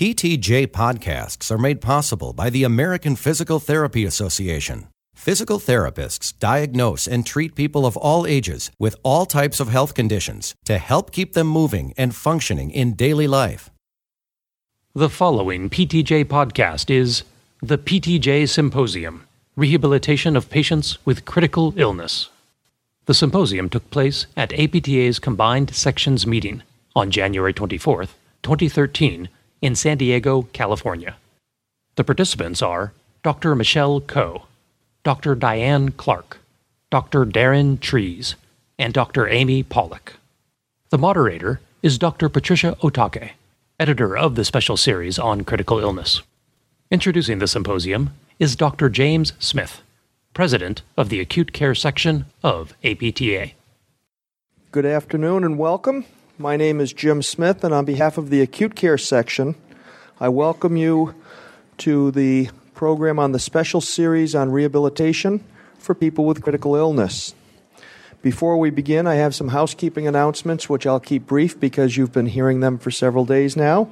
PTJ podcasts are made possible by the American Physical Therapy Association. Physical therapists diagnose and treat people of all ages with all types of health conditions to help keep them moving and functioning in daily life. The following PTJ podcast is the PTJ Symposium Rehabilitation of Patients with Critical Illness. The symposium took place at APTA's Combined Sections meeting on January 24th, 2013 in San Diego, California. The participants are Dr. Michelle Kho, Dr. Diane Clark, Dr. Darren Trees, and Dr. Amy Pawlik. The moderator is Dr. Patricia Ohtake, editor of the special series on critical illness. Introducing the symposium is Dr. James Smith, president of the acute care section of APTA. Good afternoon and welcome. My name is Jim Smith, and on behalf of the acute care section, I welcome you to the program on the special series on rehabilitation for people with critical illness. Before we begin, I have some housekeeping announcements, which I'll keep brief because you've been hearing them for several days now.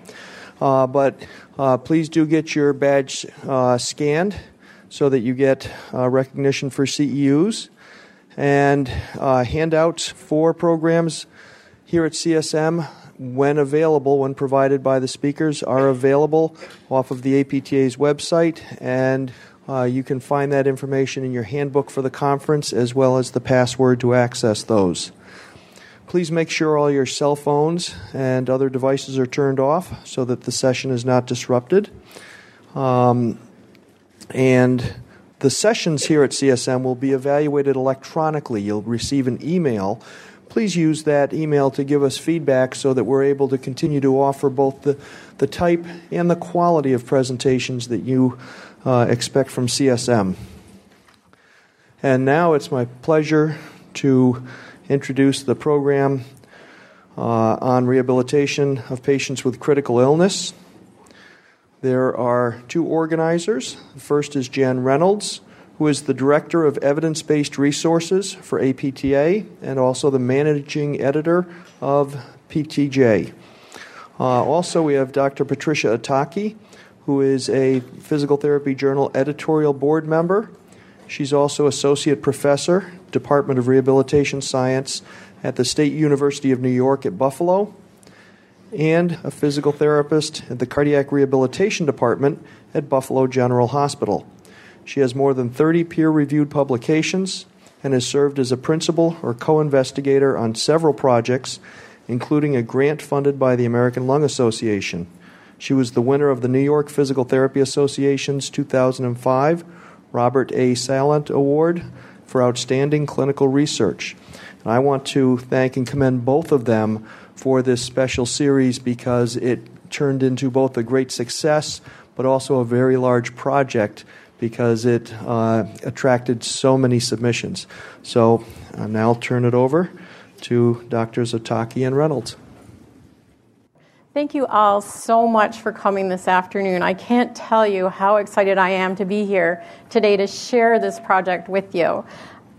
Uh, but uh, please do get your badge uh, scanned so that you get uh, recognition for CEUs and uh, handouts for programs here at CSM, when available, when provided by the speakers, are available off of the APTA's website, and uh, you can find that information in your handbook for the conference as well as the password to access those. Please make sure all your cell phones and other devices are turned off so that the session is not disrupted. Um, and the sessions here at CSM will be evaluated electronically. You'll receive an email please use that email to give us feedback so that we're able to continue to offer both the, the type and the quality of presentations that you uh, expect from CSM. And now it's my pleasure to introduce the program uh, on rehabilitation of patients with critical illness. There are two organizers. The first is Jan Reynolds who is the Director of Evidence Based Resources for APTA and also the Managing Editor of PTJ. Uh, also, we have Dr. Patricia Ohtake, who is a Physical Therapy Journal editorial board member. She's also Associate Professor, Department of Rehabilitation Science at the State University of New York at Buffalo, and a physical therapist at the Cardiac Rehabilitation Department at Buffalo General Hospital. She has more than 30 peer reviewed publications and has served as a principal or co investigator on several projects, including a grant funded by the American Lung Association. She was the winner of the New York Physical Therapy Association's 2005 Robert A. Salant Award for Outstanding Clinical Research. And I want to thank and commend both of them for this special series because it turned into both a great success but also a very large project because it uh, attracted so many submissions. So uh, now I'll turn it over to Drs. Ohtake and Reynolds. Thank you all so much for coming this afternoon. I can't tell you how excited I am to be here today to share this project with you.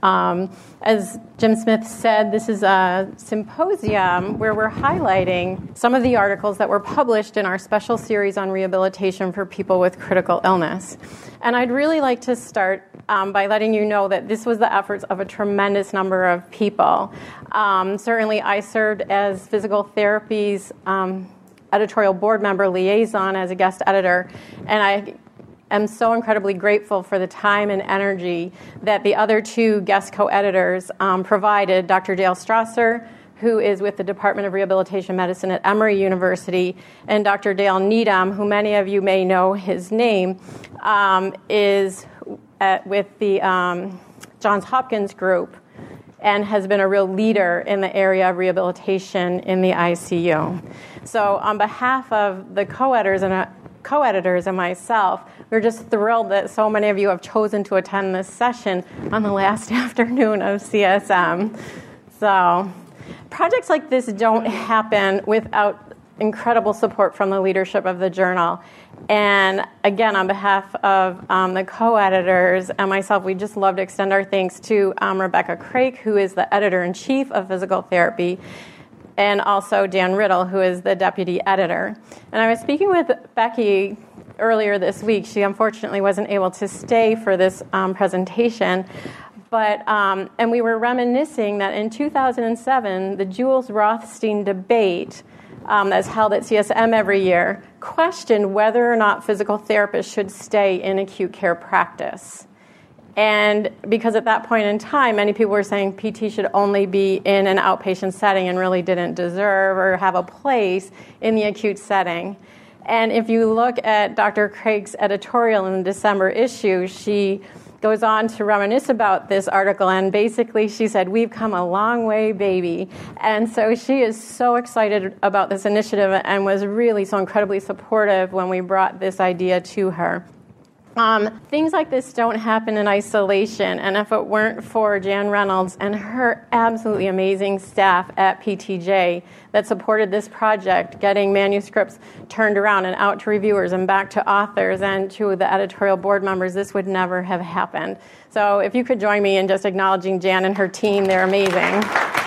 Um, as Jim Smith said, this is a symposium where we're highlighting some of the articles that were published in our special series on rehabilitation for people with critical illness. And I'd really like to start um, by letting you know that this was the efforts of a tremendous number of people. Um, certainly, I served as physical therapy's um, editorial board member liaison as a guest editor, and I am so incredibly grateful for the time and energy that the other two guest co editors um, provided Dr. Dale Strasser, who is with the Department of Rehabilitation Medicine at Emory University, and Dr. Dale Needham, who many of you may know his name, um, is at, with the um, Johns Hopkins Group and has been a real leader in the area of rehabilitation in the ICU. So, on behalf of the co editors and uh, co-editors and myself, we're just thrilled that so many of you have chosen to attend this session on the last afternoon of CSM. So, projects like this don't happen without incredible support from the leadership of the journal. And again, on behalf of um, the co editors and myself, we just love to extend our thanks to um, Rebecca Craik, who is the editor in chief of Physical Therapy, and also Dan Riddle, who is the deputy editor. And I was speaking with Becky earlier this week. She unfortunately wasn't able to stay for this um, presentation. But, um, and we were reminiscing that in 2007, the Jules Rothstein debate um, that's held at CSM every year questioned whether or not physical therapists should stay in acute care practice. And because at that point in time, many people were saying PT should only be in an outpatient setting and really didn't deserve or have a place in the acute setting. And if you look at Dr. Craik's editorial in the December issue, she goes on to reminisce about this article, and basically she said, We've come a long way, baby. And so she is so excited about this initiative and was really so incredibly supportive when we brought this idea to her. Um, things like this don't happen in isolation, and if it weren't for Jan Reynolds and her absolutely amazing staff at PTJ that supported this project, getting manuscripts turned around and out to reviewers and back to authors and to the editorial board members, this would never have happened. So, if you could join me in just acknowledging Jan and her team, they're amazing.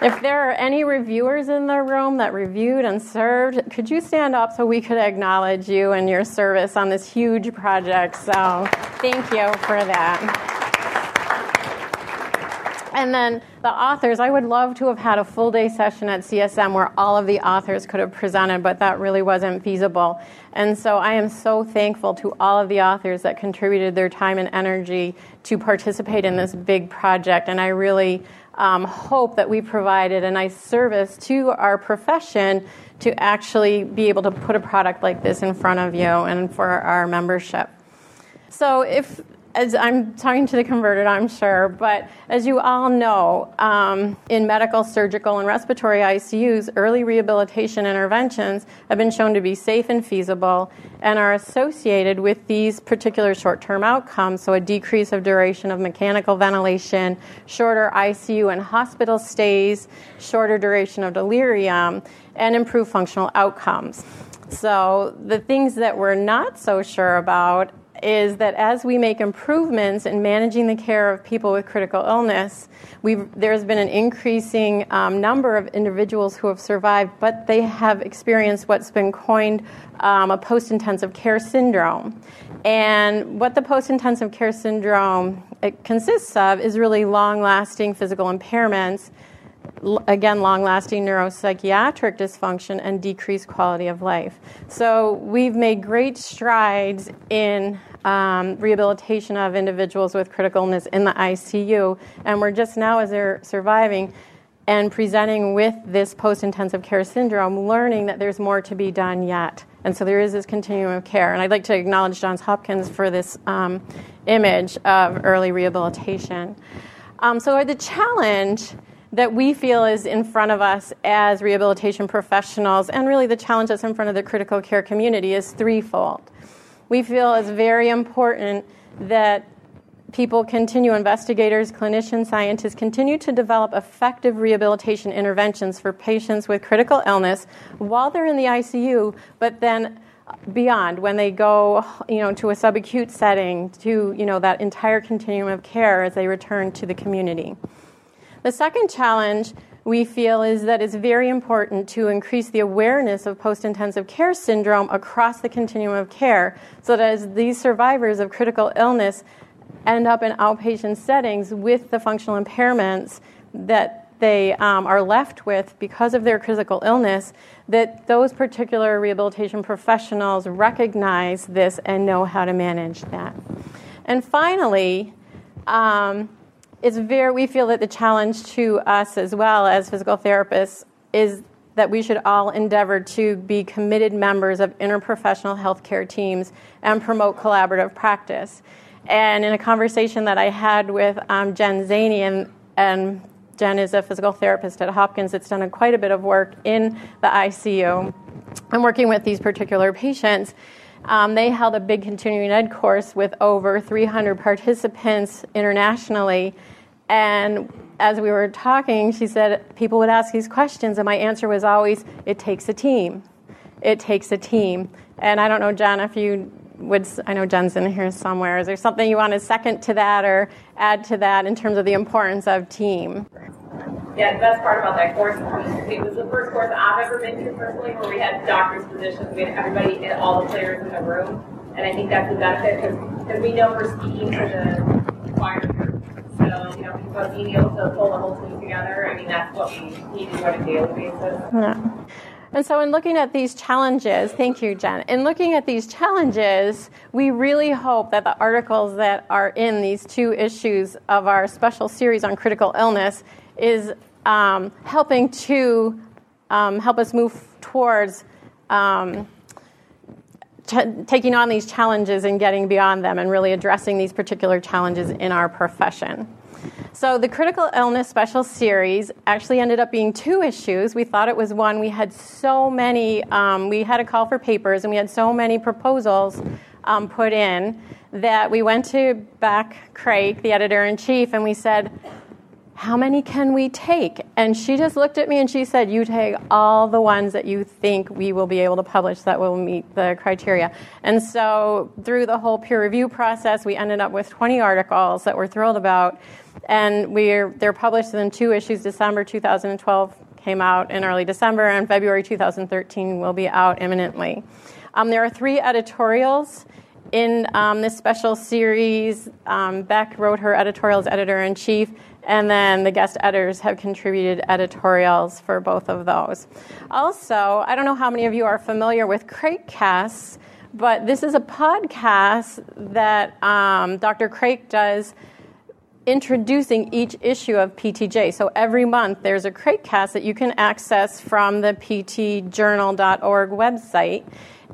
If there are any reviewers in the room that reviewed and served, could you stand up so we could acknowledge you and your service on this huge project? So, thank you for that. And then the authors, I would love to have had a full day session at CSM where all of the authors could have presented, but that really wasn't feasible. And so I am so thankful to all of the authors that contributed their time and energy to participate in this big project. And I really um, hope that we provided a nice service to our profession to actually be able to put a product like this in front of you and for our membership. So, if as I'm talking to the converted, I'm sure, but as you all know, um, in medical, surgical, and respiratory ICUs, early rehabilitation interventions have been shown to be safe and feasible and are associated with these particular short term outcomes. So, a decrease of duration of mechanical ventilation, shorter ICU and hospital stays, shorter duration of delirium, and improved functional outcomes. So, the things that we're not so sure about is that as we make improvements in managing the care of people with critical illness, there's been an increasing um, number of individuals who have survived, but they have experienced what's been coined um, a post intensive care syndrome. And what the post intensive care syndrome consists of is really long lasting physical impairments again, long lasting neuropsychiatric dysfunction and decreased quality of life. So, we've made great strides in um, rehabilitation of individuals with critical illness in the ICU, and we're just now, as they're surviving, and presenting with this post intensive care syndrome, learning that there's more to be done yet. And so there is this continuum of care. And I'd like to acknowledge Johns Hopkins for this um, image of early rehabilitation. Um, so, the challenge that we feel is in front of us as rehabilitation professionals, and really the challenge that's in front of the critical care community, is threefold. We feel it's very important that people continue, investigators, clinicians, scientists, continue to develop effective rehabilitation interventions for patients with critical illness while they're in the ICU, but then beyond when they go you know to a subacute setting to you know that entire continuum of care as they return to the community the second challenge we feel is that it's very important to increase the awareness of post intensive care syndrome across the continuum of care so that as these survivors of critical illness end up in outpatient settings with the functional impairments that they um, are left with because of their critical illness, that those particular rehabilitation professionals recognize this and know how to manage that. And finally, um, it's very, we feel that the challenge to us as well as physical therapists is that we should all endeavor to be committed members of interprofessional healthcare teams and promote collaborative practice. And in a conversation that I had with um, Jen Zanni, and, and Jen is a physical therapist at Hopkins that's done a, quite a bit of work in the ICU and working with these particular patients. Um, they held a big continuing ed course with over 300 participants internationally. And as we were talking, she said people would ask these questions, and my answer was always, it takes a team. It takes a team. And I don't know, John, if you would, I know Jen's in here somewhere. Is there something you want to second to that or add to that in terms of the importance of team? Yeah, the best part about that course, it was the first course I've ever been to personally where we had doctors, physicians, we had everybody, all the players in the room. And I think that's the benefit because we know we're speaking to the choir group. So, you know, because being able to pull the whole team together, I mean, that's what we need to do on a daily basis. Yeah. And so, in looking at these challenges, thank you, Jen. In looking at these challenges, we really hope that the articles that are in these two issues of our special series on critical illness is um, helping to um, help us move towards um, t- taking on these challenges and getting beyond them and really addressing these particular challenges in our profession. So, the critical illness special series actually ended up being two issues. We thought it was one. We had so many, um, we had a call for papers, and we had so many proposals um, put in that we went to Beck Craik, the editor in chief, and we said, how many can we take? And she just looked at me and she said, You take all the ones that you think we will be able to publish that will meet the criteria. And so, through the whole peer review process, we ended up with 20 articles that we're thrilled about. And we're, they're published in two issues. December 2012 came out in early December, and February 2013 will be out imminently. Um, there are three editorials in um, this special series. Um, Beck wrote her editorials editor in chief and then the guest editors have contributed editorials for both of those. Also, I don't know how many of you are familiar with Craikcasts, but this is a podcast that um, Dr. Craik does introducing each issue of PTJ. So every month there's a Craikcast that you can access from the ptjournal.org website,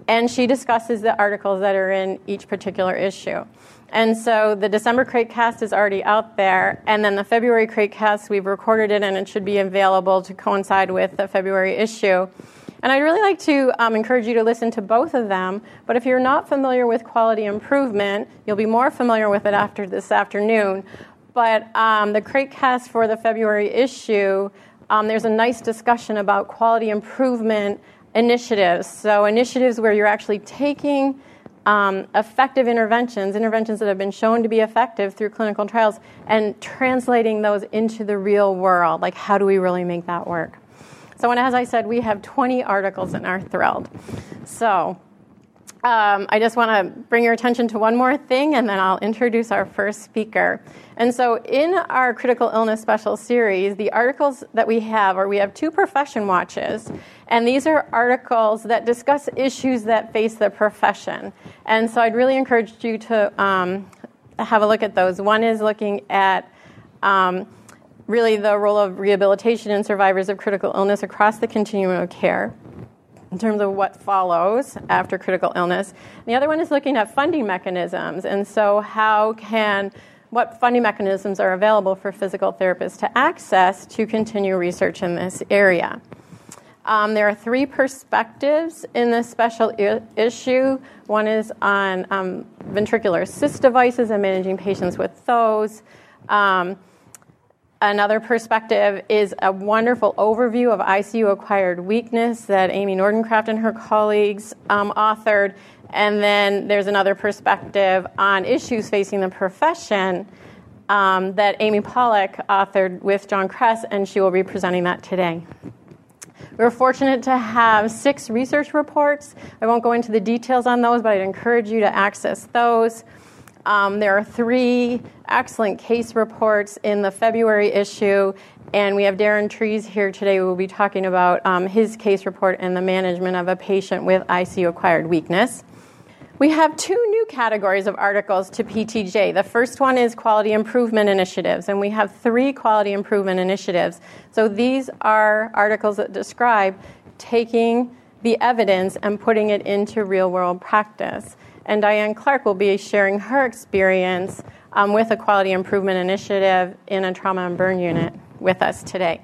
and she discusses the articles that are in each particular issue. And so the December Craikcast is already out there, and then the February Craikcast, we've recorded it and it should be available to coincide with the February issue. And I'd really like to um, encourage you to listen to both of them. But if you're not familiar with quality improvement, you'll be more familiar with it after this afternoon. But um, the Craikcast for the February issue, um, there's a nice discussion about quality improvement initiatives. So, initiatives where you're actually taking um, effective interventions, interventions that have been shown to be effective through clinical trials, and translating those into the real world. Like, how do we really make that work? So, and as I said, we have 20 articles and are thrilled. So, um, I just want to bring your attention to one more thing, and then I'll introduce our first speaker. And so, in our critical illness special series, the articles that we have are we have two profession watches, and these are articles that discuss issues that face the profession. And so, I'd really encourage you to um, have a look at those. One is looking at um, really the role of rehabilitation in survivors of critical illness across the continuum of care in terms of what follows after critical illness. And the other one is looking at funding mechanisms, and so how can what funding mechanisms are available for physical therapists to access to continue research in this area. Um, there are three perspectives in this special I- issue. One is on um, ventricular assist devices and managing patients with those. Um, Another perspective is a wonderful overview of ICU acquired weakness that Amy Nordon-Craft and her colleagues um, authored. And then there's another perspective on issues facing the profession um, that Amy Pawlik authored with John Kress, and she will be presenting that today. We're fortunate to have six research reports. I won't go into the details on those, but I'd encourage you to access those. Um, there are three excellent case reports in the February issue, and we have Darren Trees here today who will be talking about um, his case report and the management of a patient with ICU acquired weakness. We have two new categories of articles to PTJ. The first one is quality improvement initiatives, and we have three quality improvement initiatives. So these are articles that describe taking the evidence and putting it into real world practice. And Diane Clark will be sharing her experience um, with a quality improvement initiative in a trauma and burn unit with us today.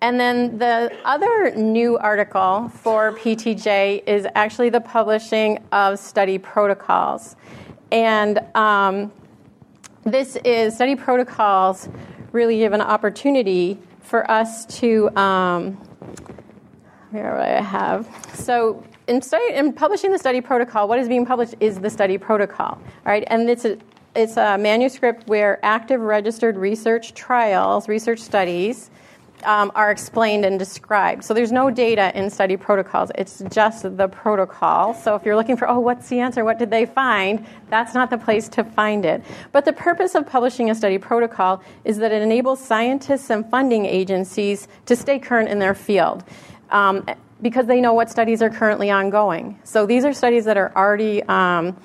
And then the other new article for PTJ is actually the publishing of study protocols. And um, this is study protocols really give an opportunity for us to, um, here I have. So in, study, in publishing the study protocol, what is being published is the study protocol, right? And it's a, it's a manuscript where active registered research trials, research studies, um, are explained and described. So there's no data in study protocols. It's just the protocol. So if you're looking for, oh, what's the answer? What did they find? That's not the place to find it. But the purpose of publishing a study protocol is that it enables scientists and funding agencies to stay current in their field. Um, because they know what studies are currently ongoing. So these are studies that are already um,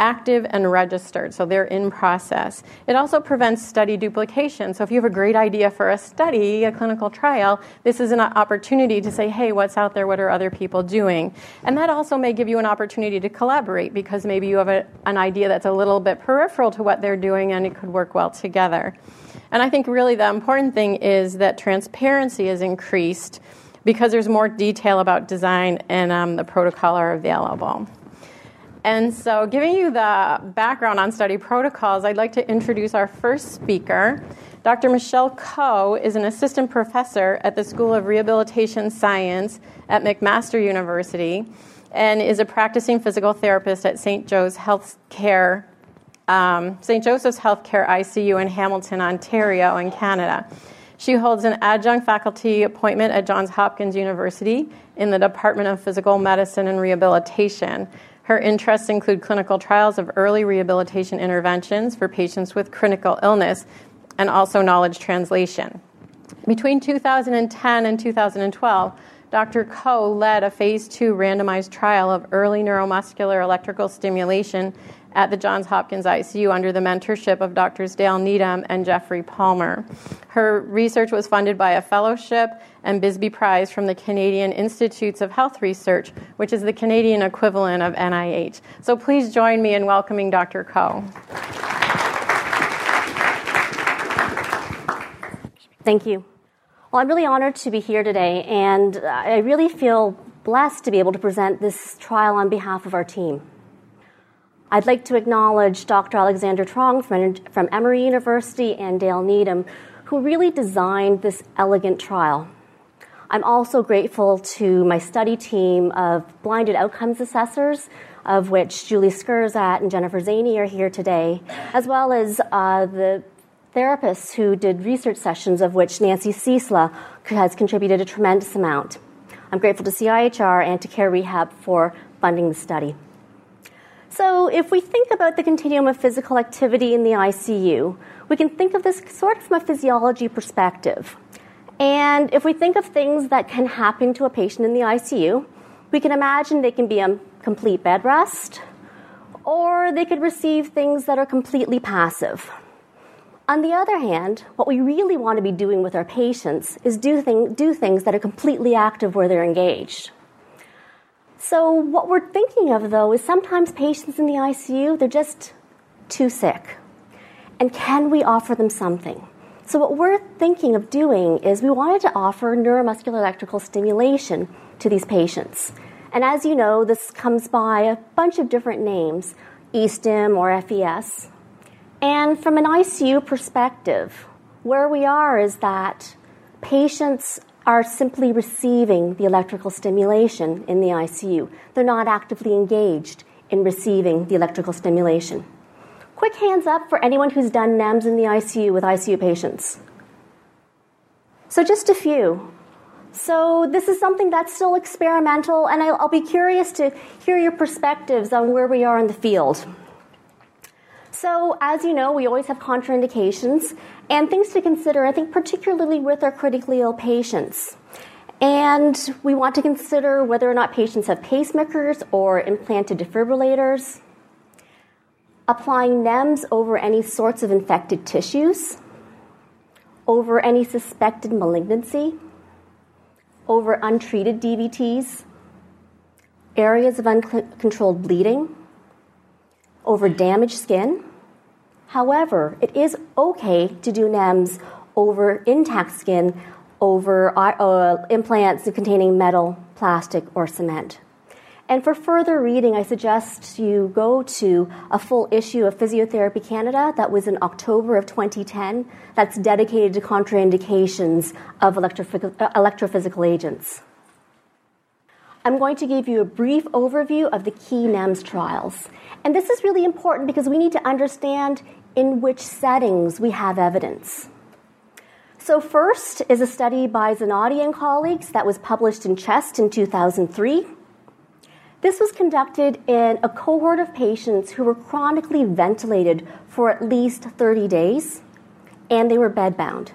active and registered, so they're in process. It also prevents study duplication. So if you have a great idea for a study, a clinical trial, this is an opportunity to say, hey, what's out there? What are other people doing? And that also may give you an opportunity to collaborate because maybe you have a, an idea that's a little bit peripheral to what they're doing and it could work well together. And I think really the important thing is that transparency is increased because there's more detail about design and um, the protocol are available. And so, giving you the background on study protocols, I'd like to introduce our first speaker. Dr. Michelle Kho is an assistant professor at the School of Rehabilitation Science at McMaster University and is a practicing physical therapist at St. Joe's Healthcare, um, St. Joseph's Healthcare ICU in Hamilton, Ontario, in Canada. She holds an adjunct faculty appointment at Johns Hopkins University in the Department of Physical Medicine and Rehabilitation. Her interests include clinical trials of early rehabilitation interventions for patients with critical illness and also knowledge translation. Between 2010 and 2012, Dr. Kho led a phase two randomized trial of early neuromuscular electrical stimulation at the Johns Hopkins ICU under the mentorship of Drs. Dale Needham and Jeffrey Palmer. Her research was funded by a fellowship and Bisby Prize from the Canadian Institutes of Health Research, which is the Canadian equivalent of NIH. So please join me in welcoming Dr. Kho. Thank you. Well, I'm really honored to be here today, and I really feel blessed to be able to present this trial on behalf of our team. I'd like to acknowledge Dr. Alexander Truong from, from Emory University and Dale Needham, who really designed this elegant trial. I'm also grateful to my study team of blinded outcomes assessors, of which Julie Skrzat and Jennifer Zanni are here today, as well as uh, the therapists who did research sessions, of which Nancy Ciesla has contributed a tremendous amount. I'm grateful to CIHR and to Care Rehab for funding the study. So, if we think about the continuum of physical activity in the ICU, we can think of this sort of from a physiology perspective. And if we think of things that can happen to a patient in the ICU, we can imagine they can be a complete bed rest, or they could receive things that are completely passive. On the other hand, what we really want to be doing with our patients is do, thing, do things that are completely active where they're engaged. So, what we're thinking of though is sometimes patients in the ICU, they're just too sick. And can we offer them something? So, what we're thinking of doing is we wanted to offer neuromuscular electrical stimulation to these patients. And as you know, this comes by a bunch of different names ESTIM or FES. And from an ICU perspective, where we are is that patients are simply receiving the electrical stimulation in the ICU. They're not actively engaged in receiving the electrical stimulation. Quick hands up for anyone who's done NEMS in the ICU with ICU patients. So, just a few. So, this is something that's still experimental, and I'll, be curious to hear your perspectives on where we are in the field. So, as you know, we always have contraindications and things to consider, I think, particularly with our critically ill patients. And we want to consider whether or not patients have pacemakers or implanted defibrillators, applying NEMS over any sorts of infected tissues, over any suspected malignancy, over untreated DVTs, areas of uncontrolled bleeding, over damaged skin, However, it is okay to do NEMS over intact skin over uh, implants containing metal, plastic, or cement. And for further reading, I suggest you go to a full issue of Physiotherapy Canada that was in October of 2010 that's dedicated to contraindications of electrophysical agents. I'm going to give you a brief overview of the key NEMS trials. And this is really important because we need to understand in which settings we have evidence. So, first is a study by Zanotti and colleagues that was published in Chest in 2003. This was conducted in a cohort of patients who were chronically ventilated for at least 30 days, and they were bedbound.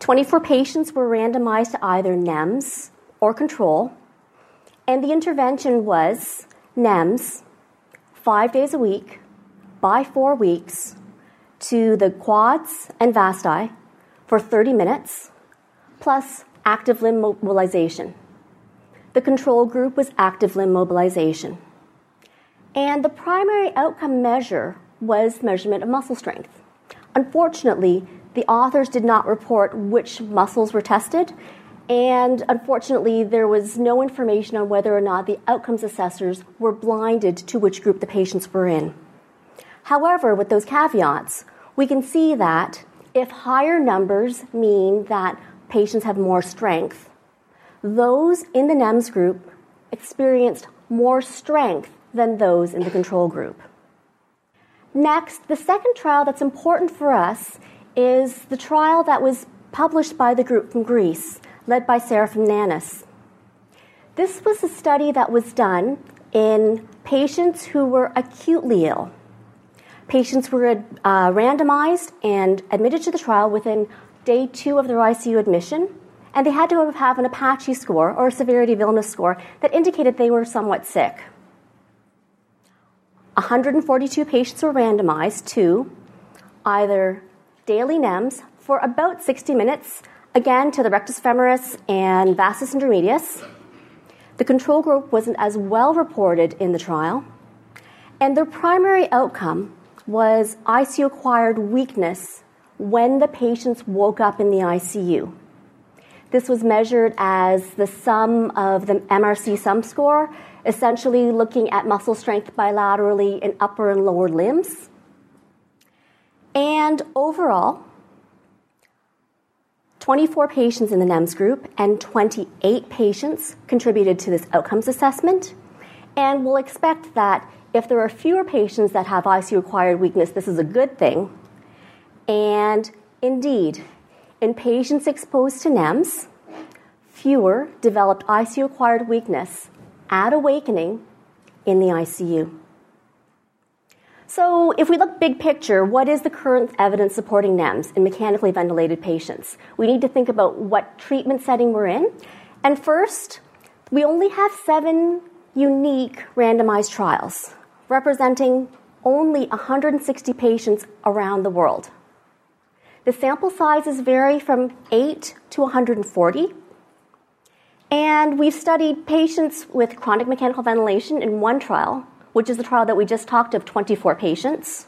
24 patients were randomized to either NEMS or control, and the intervention was NEMS five days a week by four weeks to the quads and vasti for 30 minutes, plus active limb mobilization. The control group was active limb mobilization. And the primary outcome measure was measurement of muscle strength. Unfortunately, the authors did not report which muscles were tested, and unfortunately, there was no information on whether or not the outcomes assessors were blinded to which group the patients were in. However, with those caveats, we can see that if higher numbers mean that patients have more strength, those in the NEMS group experienced more strength than those in the control group. Next, the second trial that's important for us is the trial that was published by the group from Greece, led by Serafim Nanas. This was a study that was done in patients who were acutely ill. Patients were uh, randomized and admitted to the trial within day two of their ICU admission and they had to have an Apache score or a severity of illness score that indicated they were somewhat sick. 142 patients were randomized to either daily NEMS for about 60 minutes, again to the rectus femoris and vastus intermedius. The control group wasn't as well reported in the trial, and their primary outcome was ICU acquired weakness when the patients woke up in the ICU. This was measured as the sum of the MRC sum score, essentially looking at muscle strength bilaterally in upper and lower limbs. And overall, 24 patients in the NEMS group and 28 patients contributed to this outcomes assessment. And we'll expect that if there are fewer patients that have ICU acquired weakness, this is a good thing. And indeed, in patients exposed to NEMS, fewer developed ICU acquired weakness at awakening in the ICU. So, if we look big picture, what is the current evidence supporting NEMS in mechanically ventilated patients? We need to think about what treatment setting we're in. And first, we only have seven unique randomized trials representing only 160 patients around the world. The sample sizes vary from 8 to 140. And we've studied patients with chronic mechanical ventilation in one trial, which is the trial that we just talked of 24 patients.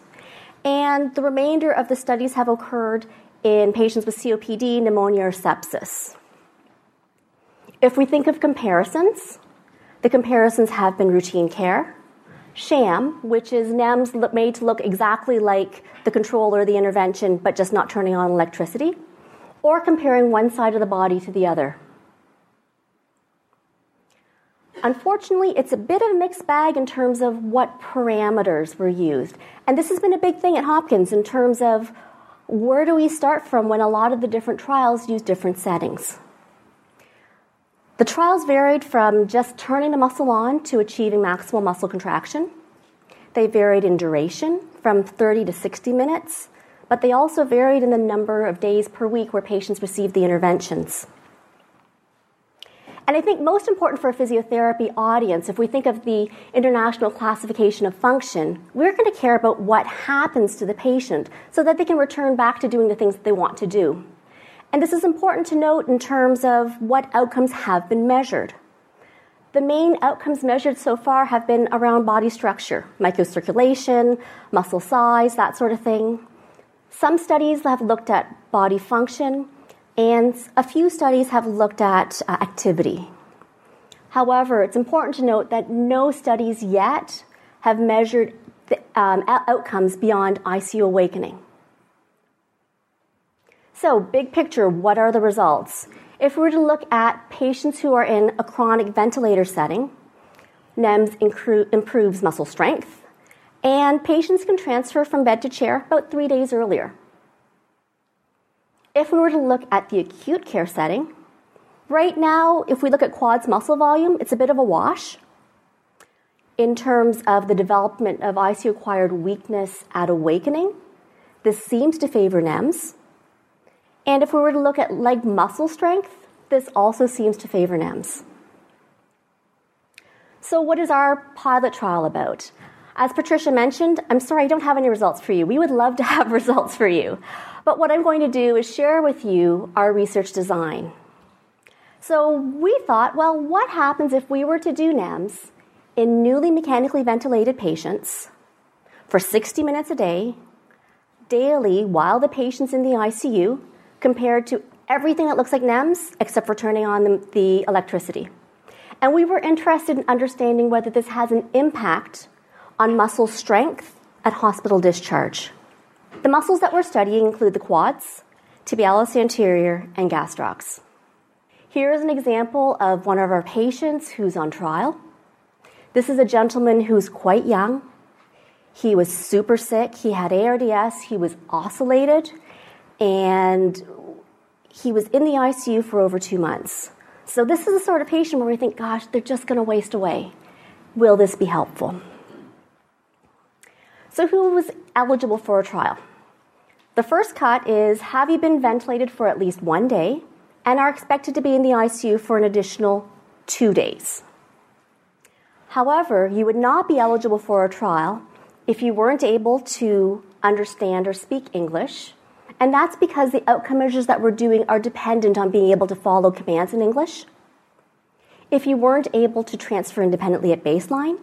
And the remainder of the studies have occurred in patients with COPD, pneumonia, or sepsis. If we think of comparisons, the comparisons have been routine care, sham, which is NEMS made to look exactly like the control or the intervention, but just not turning on electricity, or comparing one side of the body to the other. Unfortunately, it's a bit of a mixed bag in terms of what parameters were used. And this has been a big thing at Hopkins in terms of where do we start from when a lot of the different trials use different settings. The trials varied from just turning the muscle on to achieving maximal muscle contraction. They varied in duration from 30 to 60 minutes, but they also varied in the number of days per week where patients received the interventions. And I think most important for a physiotherapy audience, if we think of the international classification of function, we're going to care about what happens to the patient so that they can return back to doing the things that they want to do. And this is important to note in terms of what outcomes have been measured. The main outcomes measured so far have been around body structure, microcirculation, muscle size, that sort of thing. Some studies have looked at body function, and a few studies have looked at uh, activity. However, it's important to note that no studies yet have measured the, um, outcomes beyond ICU awakening. So, big picture, what are the results? If we were to look at patients who are in a chronic ventilator setting, NEMS improves muscle strength, and patients can transfer from bed to chair about three days earlier. If we were to look at the acute care setting, right now, if we look at quads muscle volume, it's a bit of a wash in terms of the development of ICU acquired weakness at awakening. This seems to favor NEMS. And if we were to look at leg muscle strength, this also seems to favor NEMS. So, what is our pilot trial about? As Patricia mentioned, I'm sorry I don't have any results for you. We would love to have results for you. But what I'm going to do is share with you our research design. So, we thought, well, what happens if we were to do NEMS in newly mechanically ventilated patients for 60 minutes a day, daily, while the patient's in the ICU, compared to everything that looks like NEMS except for turning on the, the electricity? And we were interested in understanding whether this has an impact on muscle strength at hospital discharge. The muscles that we're studying include the quads, tibialis anterior, and gastrocs. Here is an example of one of our patients who's on trial. This is a gentleman who's quite young. He was super sick. He had ARDS. He was oscillated, and he was in the ICU for over two months. So, this is the sort of patient where we think, gosh, they're just going to waste away. Will this be helpful? So, who was eligible for a trial? The first cut is Have you been ventilated for at least one day and are expected to be in the ICU for an additional two days? However, you would not be eligible for a trial if you weren't able to understand or speak English and that's because the outcome measures that we're doing are dependent on being able to follow commands in English. If you weren't able to transfer independently at baseline,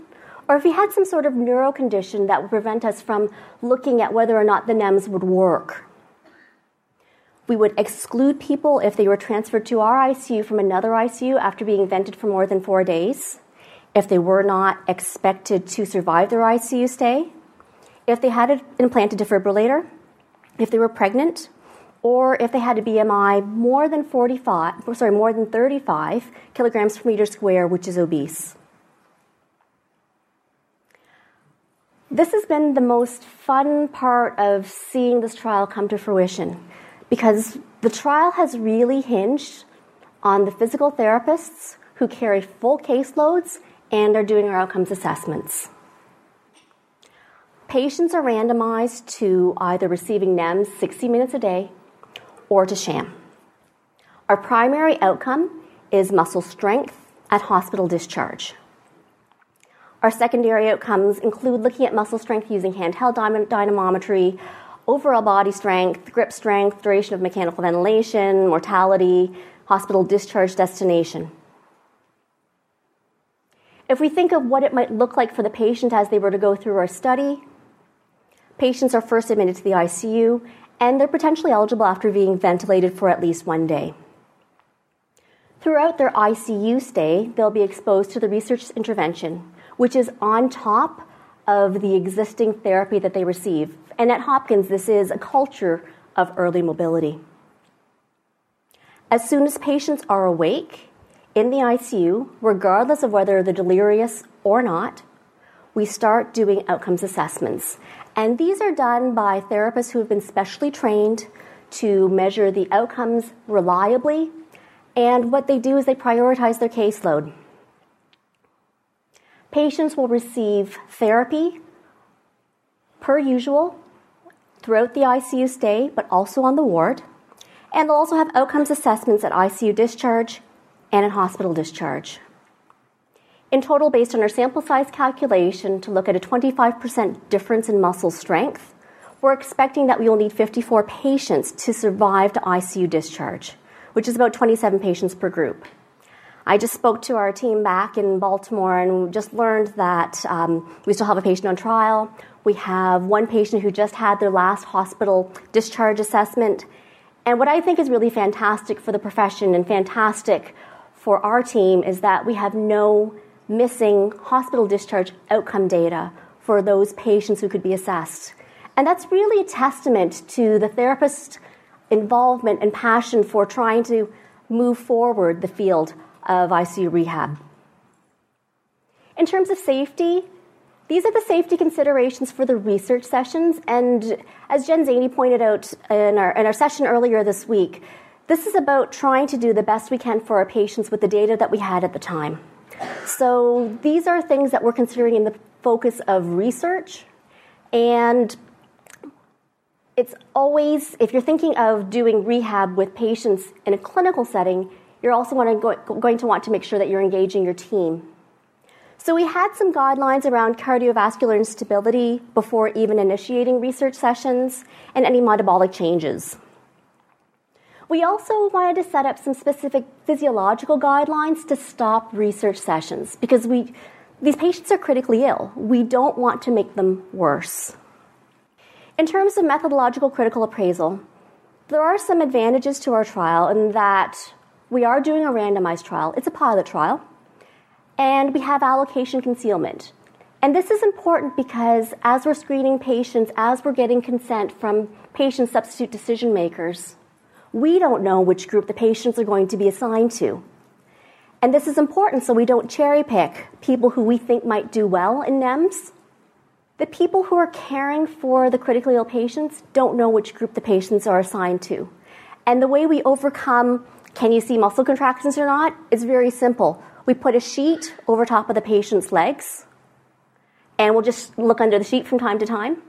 or if you had some sort of neuro condition that would prevent us from looking at whether or not the NEMS would work. We would exclude people if they were transferred to our ICU from another ICU after being vented for more than four days, if they were not expected to survive their ICU stay, if they had an implanted defibrillator, if they were pregnant or if they had a BMI more than 45, sorry, more than 35 kilograms per meter square, which is obese. This has been the most fun part of seeing this trial come to fruition because the trial has really hinged on the physical therapists who carry full caseloads and are doing our outcomes assessments. Patients are randomized to either receiving NEMS 60 minutes a day or to sham. Our primary outcome is muscle strength at hospital discharge. Our secondary outcomes include looking at muscle strength using handheld dynamometry, overall body strength, grip strength, duration of mechanical ventilation, mortality, hospital discharge destination. If we think of what it might look like for the patient as they were to go through our study, Patients are first admitted to the ICU and they're potentially eligible after being ventilated for at least one day. Throughout their ICU stay, they'll be exposed to the research intervention, which is on top of the existing therapy that they receive. And at Hopkins, this is a culture of early mobility. As soon as patients are awake in the ICU, regardless of whether they're delirious or not, we start doing outcomes assessments. And these are done by therapists who have been specially trained to measure the outcomes reliably. And what they do is they prioritize their caseload. Patients will receive therapy per usual throughout the ICU stay, but also on the ward. And they'll also have outcomes assessments at ICU discharge and at hospital discharge. In total, based on our sample size calculation to look at a 25% difference in muscle strength, we're expecting that we will need 54 patients to survive to ICU discharge, which is about 27 patients per group. I just spoke to our team back in Baltimore and just learned that um, we still have a patient on trial. We have one patient who just had their last hospital discharge assessment. And what I think is really fantastic for the profession and fantastic for our team is that we have no missing hospital discharge outcome data for those patients who could be assessed. And that's really a testament to the therapist's involvement and passion for trying to move forward the field of ICU rehab. In terms of safety, these are the safety considerations for the research sessions. And as Jen Zanni pointed out in our, in our session earlier this week, this is about trying to do the best we can for our patients with the data that we had at the time. So these are things that we're considering in the focus of research. And it's always, if you're thinking of doing rehab with patients in a clinical setting, you're also going to want to make sure that you're engaging your team so we had some guidelines around cardiovascular instability before even initiating research sessions and any metabolic changes. We also wanted to set up some specific physiological guidelines to stop research sessions because we, these patients are critically ill. We don't want to make them worse. In terms of methodological critical appraisal, there are some advantages to our trial in that we are doing a randomized trial. It's a pilot trial and we have allocation concealment. And this is important because as we're screening patients, as we're getting consent from patient substitute decision makers, we don't know which group the patients are going to be assigned to. And this is important so we don't cherry pick people who we think might do well in NEMS. The people who are caring for the critically ill patients don't know which group the patients are assigned to. And the way we overcome can you see muscle contractions or not is very simple. We put a sheet over top of the patient's legs, and we'll just look under the sheet from time to time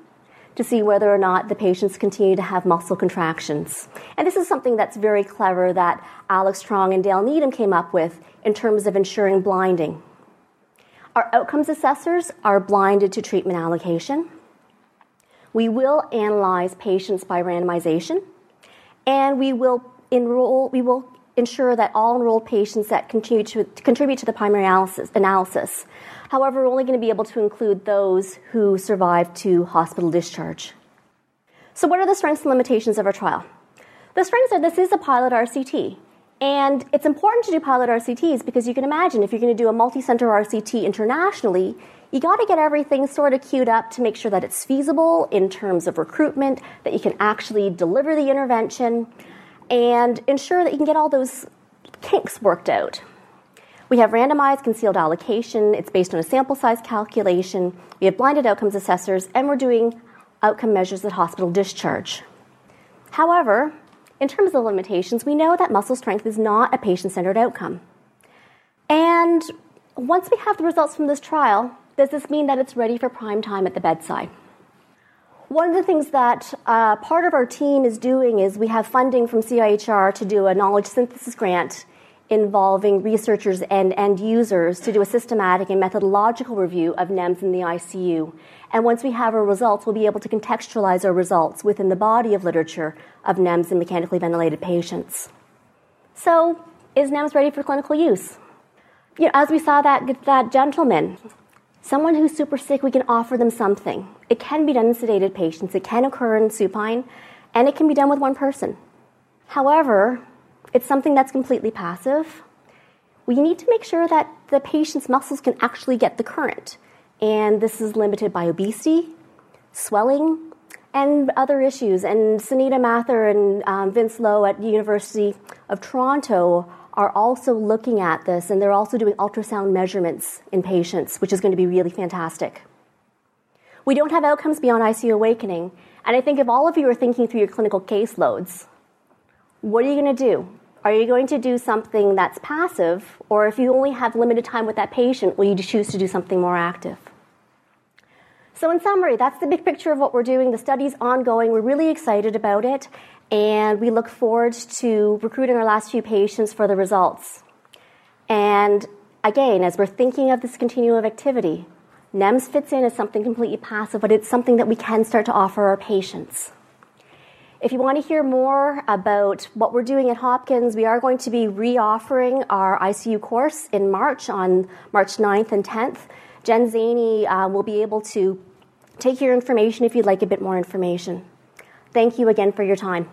to see whether or not the patients continue to have muscle contractions. And this is something that's very clever that Alex Truong and Dale Needham came up with in terms of ensuring blinding. Our outcomes assessors are blinded to treatment allocation. We will analyze patients by randomization, and we will enroll, we will ensure that all enrolled patients that continue to contribute to the primary analysis, analysis. However, we're only going to be able to include those who survive to hospital discharge. So, what are the strengths and limitations of our trial? The strengths are this is a pilot RCT. And it's important to do pilot RCTs because you can imagine if you're going to do a multi center RCT internationally, you got to get everything sort of queued up to make sure that it's feasible in terms of recruitment, that you can actually deliver the intervention, and ensure that you can get all those kinks worked out. We have randomized concealed allocation. It's based on a sample size calculation. We have blinded outcomes assessors, and we're doing outcome measures at hospital discharge. However, in terms of limitations, we know that muscle strength is not a patient centered outcome. And once we have the results from this trial, does this mean that it's ready for prime time at the bedside? One of the things that uh, part of our team is doing is we have funding from CIHR to do a knowledge synthesis grant involving researchers and end users to do a systematic and methodological review of NEMS in the ICU. And once we have our results, we'll be able to contextualize our results within the body of literature of NEMS in mechanically ventilated patients. So, is NEMS ready for clinical use? You know, as we saw that, that gentleman, Someone who's super sick, we can offer them something. It can be done in sedated patients, it can occur in supine, and it can be done with one person. However, it's something that's completely passive. We need to make sure that the patient's muscles can actually get the current. And this is limited by obesity, swelling, and other issues. And Sunita Mathur and um, Vince Loh at the University of Toronto are also looking at this and they're also doing ultrasound measurements in patients, which is going to be really fantastic. We don't have outcomes beyond ICU awakening, and I think if all of you are thinking through your clinical caseloads, what are you going to do? Are you going to do something that's passive, or if you only have limited time with that patient, will you choose to do something more active? So, in summary, that's the big picture of what we're doing. The study's ongoing. We're really excited about it, and we look forward to recruiting our last few patients for the results. And again, as we're thinking of this continuum of activity, NEMS fits in as something completely passive, but it's something that we can start to offer our patients. If you want to hear more about what we're doing at Hopkins, we are going to be reoffering our ICU course in March on March 9th and 10th. Jen Zanni uh, will be able to take your information if you'd like a bit more information. Thank you again for your time.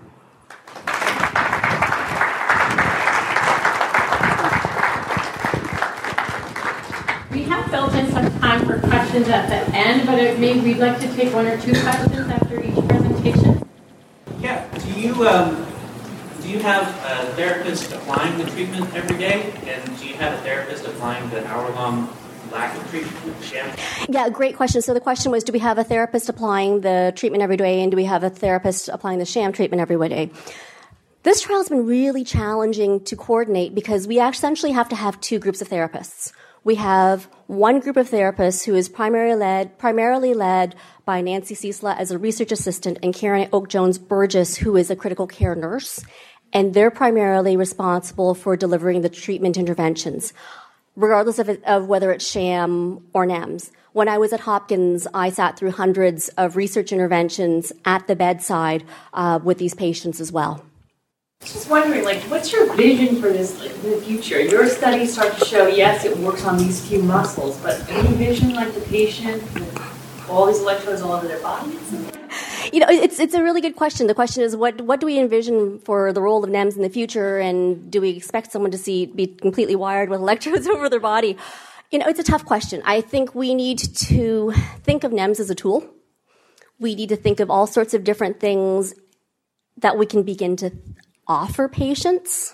We have built in some time for questions at the end, but it may, we'd like to take one or two questions after each presentation. Yeah. Do you um, do you have a therapist applying the treatment every day? And do you have a therapist applying the hour long lack of treatment sham? Yeah, great question. So the question was do we have a therapist applying the treatment every day, and do we have a therapist applying the sham treatment every day? This trial has been really challenging to coordinate because we essentially have to have two groups of therapists. We have one group of therapists who is primarily led, primarily led by Nancy Ciesla as a research assistant and Karen Oak Jones Burgess, who is a critical care nurse. And they're primarily responsible for delivering the treatment interventions, regardless of, of whether it's sham or NEMS. When I was at Hopkins, I sat through hundreds of research interventions at the bedside uh, with these patients as well. Just wondering, like, what's your vision for this like, in the future? Your studies start to show, yes, it works on these few muscles, but any vision like the patient with all these electrodes all over their body? You know, it's it's a really good question. The question is, what what do we envision for the role of NEMS in the future, and do we expect someone to see be completely wired with electrodes over their body? You know, it's a tough question. I think we need to think of NEMS as a tool. We need to think of all sorts of different things that we can begin to offer patients.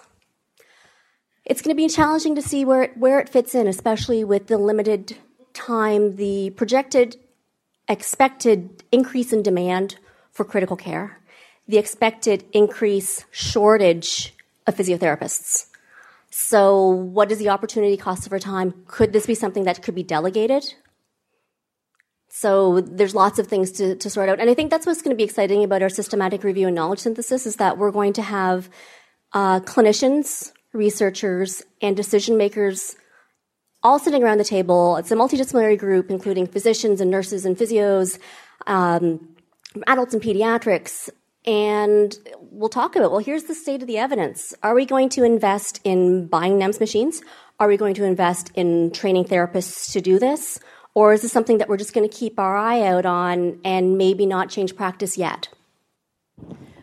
It's going to be challenging to see where it, where it fits in, especially with the limited time, the projected expected increase in demand for critical care, the expected increase shortage of physiotherapists. So, what is the opportunity cost over time? Could this be something that could be delegated? So there's lots of things to, to sort out. And I think that's what's going to be exciting about our systematic review and knowledge synthesis is that we're going to have uh, clinicians, researchers, and decision makers all sitting around the table. It's a multidisciplinary group, including physicians and nurses and physios, um, adults and pediatrics. And we'll talk about, well, here's the state of the evidence. Are we going to invest in buying NEMS machines? Are we going to invest in training therapists to do this? Or is this something that we're just going to keep our eye out on and maybe not change practice yet?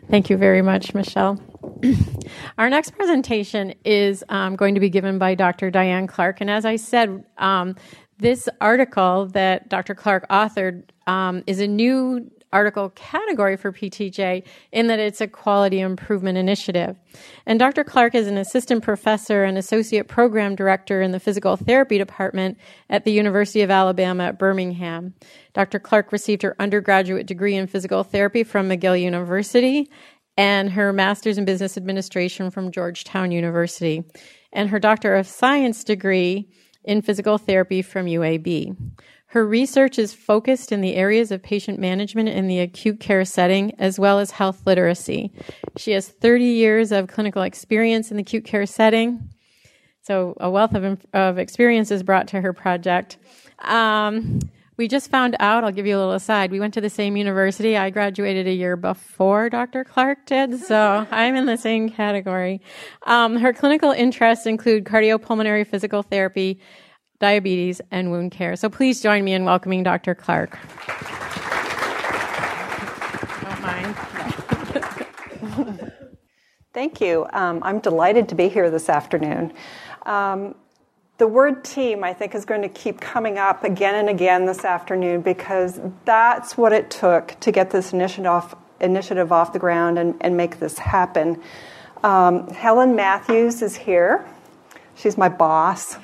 Thank you very much, Michelle. Our next presentation is um, going to be given by Dr. Diane Clark. And as I said, um, this article that Dr. Clark authored um, is a new article category for PTJ in that it's a quality improvement initiative. And Dr. Clark is an assistant professor and associate program director in the physical therapy department at the University of Alabama at Birmingham. Dr. Clark received her undergraduate degree in physical therapy from McGill University and her master's in business administration from Georgetown University and her doctor of science degree in physical therapy from UAB. Her research is focused in the areas of patient management in the acute care setting as well as health literacy. She has 30 years of clinical experience in the acute care setting. So, a wealth of, of experience is brought to her project. Um, we just found out, I'll give you a little aside, we went to the same university. I graduated a year before Dr. Clark did, so I'm in the same category. Um, her clinical interests include cardiopulmonary physical therapy, diabetes, and wound care. So please join me in welcoming Dr. Clark. Don't mind. Thank you. Um, I'm delighted to be here this afternoon. Um, the word team, I think, is going to keep coming up again and again this afternoon because that's what it took to get this initiative off, the ground and, and make this happen. Um, Helen Matthews is here. She's my boss.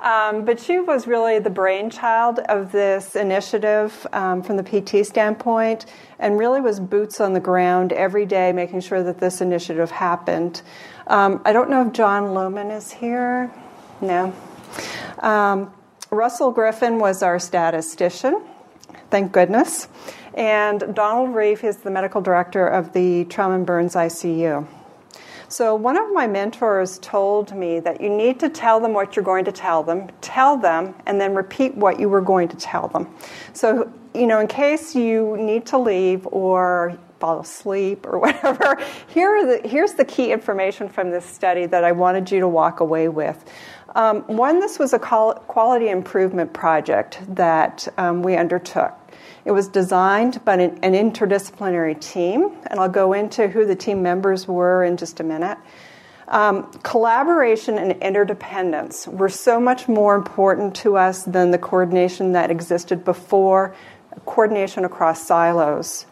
um, but she was really the brainchild of this initiative um, from the PT standpoint and really was boots on the ground every day making sure that this initiative happened. Um, I don't know if John Lowman is here. No. Um, Russell Griffin was our statistician, thank goodness. And Donald Reiff is the medical director of the Trauma and Burns ICU. So, one of my mentors told me that you need to tell them what you're going to tell them, tell them, and then repeat what you were going to tell them. So, you know, in case you need to leave or fall asleep or whatever, here the, here's the key information from this study that I wanted you to walk away with. Um, one, this was a quality improvement project that um, we undertook. It was designed by an, an interdisciplinary team, and I'll go into who the team members were in just a minute. Um, collaboration and interdependence were so much more important to us than the coordination that existed before, coordination across silos.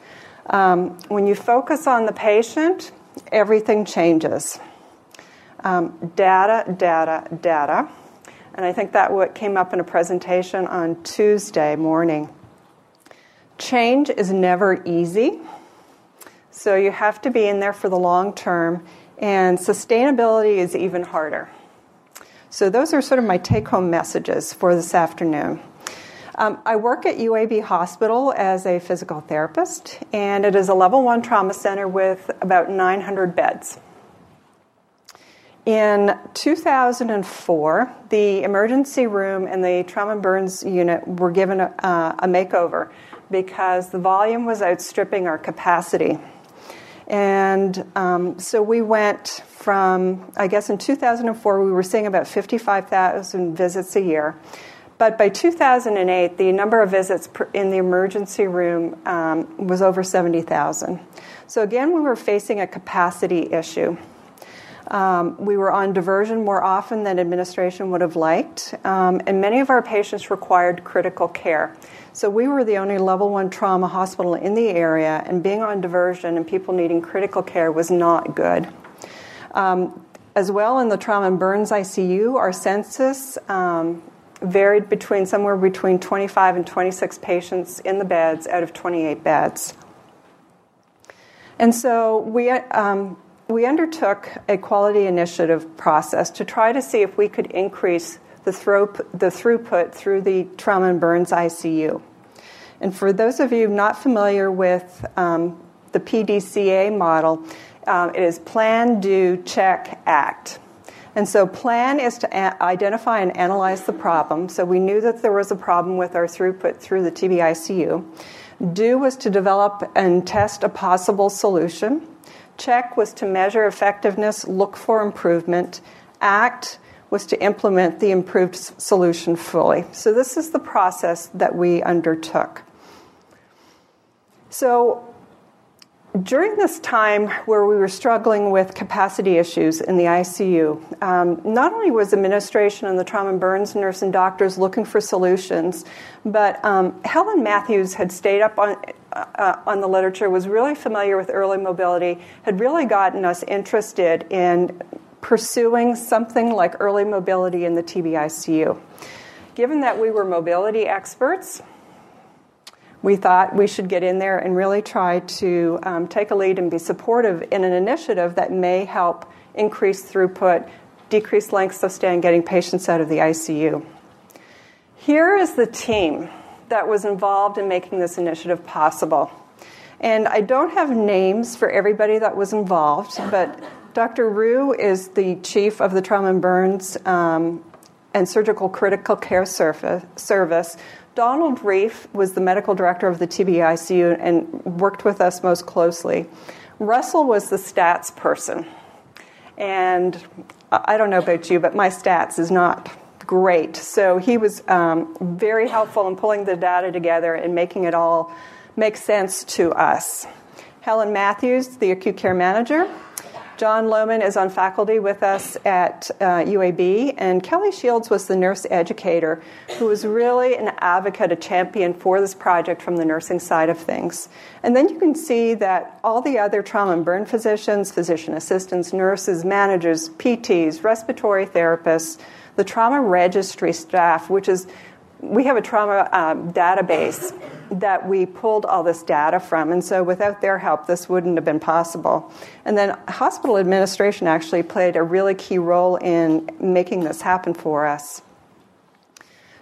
Um, when you focus on the patient, everything changes. Um, data, data, data. And I think that what came up in a presentation on Tuesday morning. Change is never easy. So you have to be in there for the long term, and sustainability is even harder. So, those are sort of my take home messages for this afternoon. Um, I work at UAB Hospital as a physical therapist, and it is a level one trauma center with about 900 beds. In 2004, the emergency room and the trauma and burns unit were given a, uh, a makeover because the volume was outstripping our capacity. And um, so we went from, I guess in 2004, we were seeing about 55,000 visits a year. But by 2008, the number of visits in the emergency room um, was over 70,000. So again, we were facing a capacity issue. Um, we were on diversion more often than administration would have liked, um, and many of our patients required critical care. So we were the only level one trauma hospital in the area, and being on diversion and people needing critical care was not good. Um, as well, in the trauma and burns ICU, our census um, varied between somewhere between 25 and 26 patients in the beds out of 28 beds. And so we, um, we undertook a quality initiative process to try to see if we could increase the, the throughput through the trauma and burns ICU. And for those of you not familiar with um, the PDCA model, um, it is plan, do, check, act. And so, plan is to a- identify and analyze the problem. So, we knew that there was a problem with our throughput through the TBICU. Do was to develop and test a possible solution. Check was to measure effectiveness, look for improvement. Act was to implement the improved solution fully. So, this is the process that we undertook. So, during this time where we were struggling with capacity issues in the ICU, um, not only was administration and the trauma and burns nurse and doctors looking for solutions, but um, Helen Matthews had stayed up on, uh, on the literature, was really familiar with early mobility, had really gotten us interested in pursuing something like early mobility in the TBICU. Given that we were mobility experts, we thought we should get in there and really try to um, take a lead and be supportive in an initiative that may help increase throughput, decrease lengths of stay, and getting patients out of the ICU. Here is the team that was involved in making this initiative possible. And I don't have names for everybody that was involved, but Dr. Rue is the chief of the Trauma and Burns um, and Surgical Critical Care Service, Donald Reiff was the medical director of the TBICU and worked with us most closely. Russell was the stats person. And I don't know about you, but my stats is not great. So he was um, very helpful in pulling the data together and making it all make sense to us. Helen Matthews, the acute care manager, John Lowman is on faculty with us at uh, UAB, and Kelly Shields was the nurse educator who was really an advocate, a champion for this project from the nursing side of things. And then you can see that all the other trauma and burn physicians, physician assistants, nurses, managers, PTs, respiratory therapists, the trauma registry staff, which is we have a trauma um, database that we pulled all this data from, and so without their help, this wouldn't have been possible. And then hospital administration actually played a really key role in making this happen for us.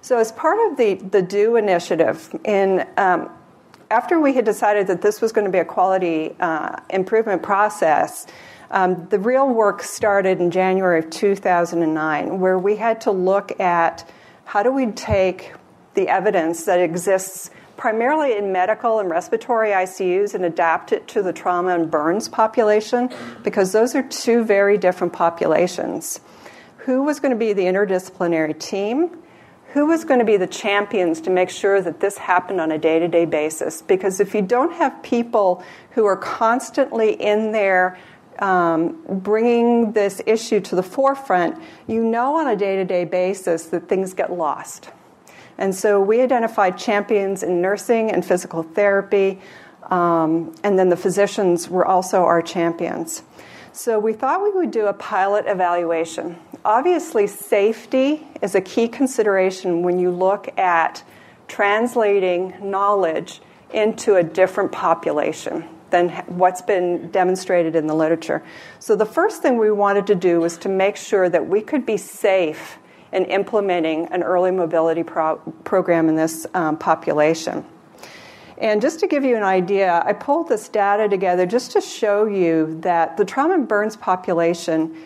So, as part of the, the DO initiative, in, um, after we had decided that this was going to be a quality uh, improvement process, um, the real work started in January of 2009, where we had to look at how do we take the evidence that exists primarily in medical and respiratory ICUs and adapt it to the trauma and burns population because those are two very different populations. Who was going to be the interdisciplinary team? Who was going to be the champions to make sure that this happened on a day to day basis? Because if you don't have people who are constantly in there um, bringing this issue to the forefront, you know on a day to day basis that things get lost. And so we identified champions in nursing and physical therapy, Um, and then the physicians were also our champions. So we thought we would do a pilot evaluation. Obviously, safety is a key consideration when you look at translating knowledge into a different population than what's been demonstrated in the literature. So, the first thing we wanted to do was to make sure that we could be safe in implementing an early mobility pro- program in this um, population. And just to give you an idea, I pulled this data together just to show you that the trauma and burns population,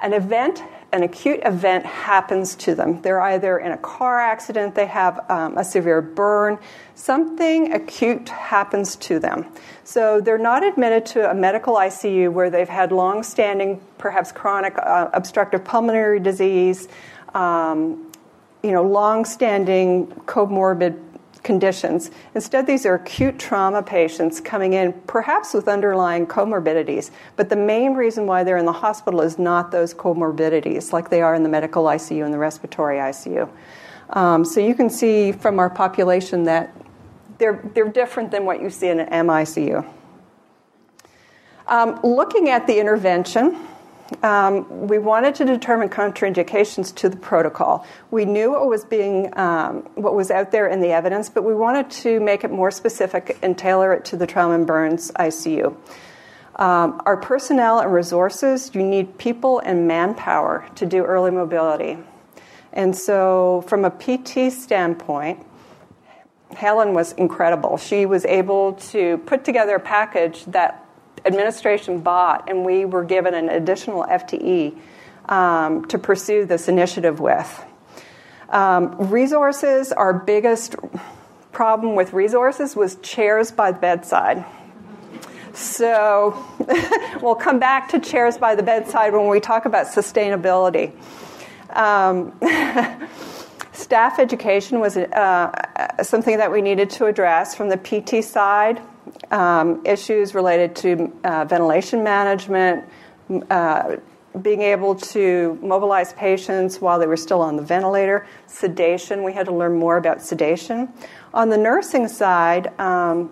an event an acute event happens to them. They're either in a car accident, they have um, a severe burn, something acute happens to them. So they're not admitted to a medical ICU where they've had long standing, perhaps chronic uh, obstructive pulmonary disease, um, you know, long standing comorbid conditions. Instead, these are acute trauma patients coming in, perhaps with underlying comorbidities. But the main reason why they're in the hospital is not those comorbidities, like they are in the medical ICU and the respiratory ICU. Um, so you can see from our population that they're, they're different than what you see in an MICU. Um, looking at the intervention, um, we wanted to determine contraindications to the protocol. We knew what was being um, what was out there in the evidence, but we wanted to make it more specific and tailor it to the trauma and burns ICU. Um, our personnel and resources, you need people and manpower to do early mobility. And so, from a PT standpoint, Helen was incredible. She was able to put together a package that administration bought, and we were given an additional FTE um, to pursue this initiative with. Um, resources, our biggest problem with resources was chairs by the bedside. So we'll come back to chairs by the bedside when we talk about sustainability. Um, staff education was uh, something that we needed to address from the PT side um, issues related to uh, ventilation management, uh, being able to mobilize patients while they were still on the ventilator, sedation. We had to learn more about sedation. On the nursing side, um,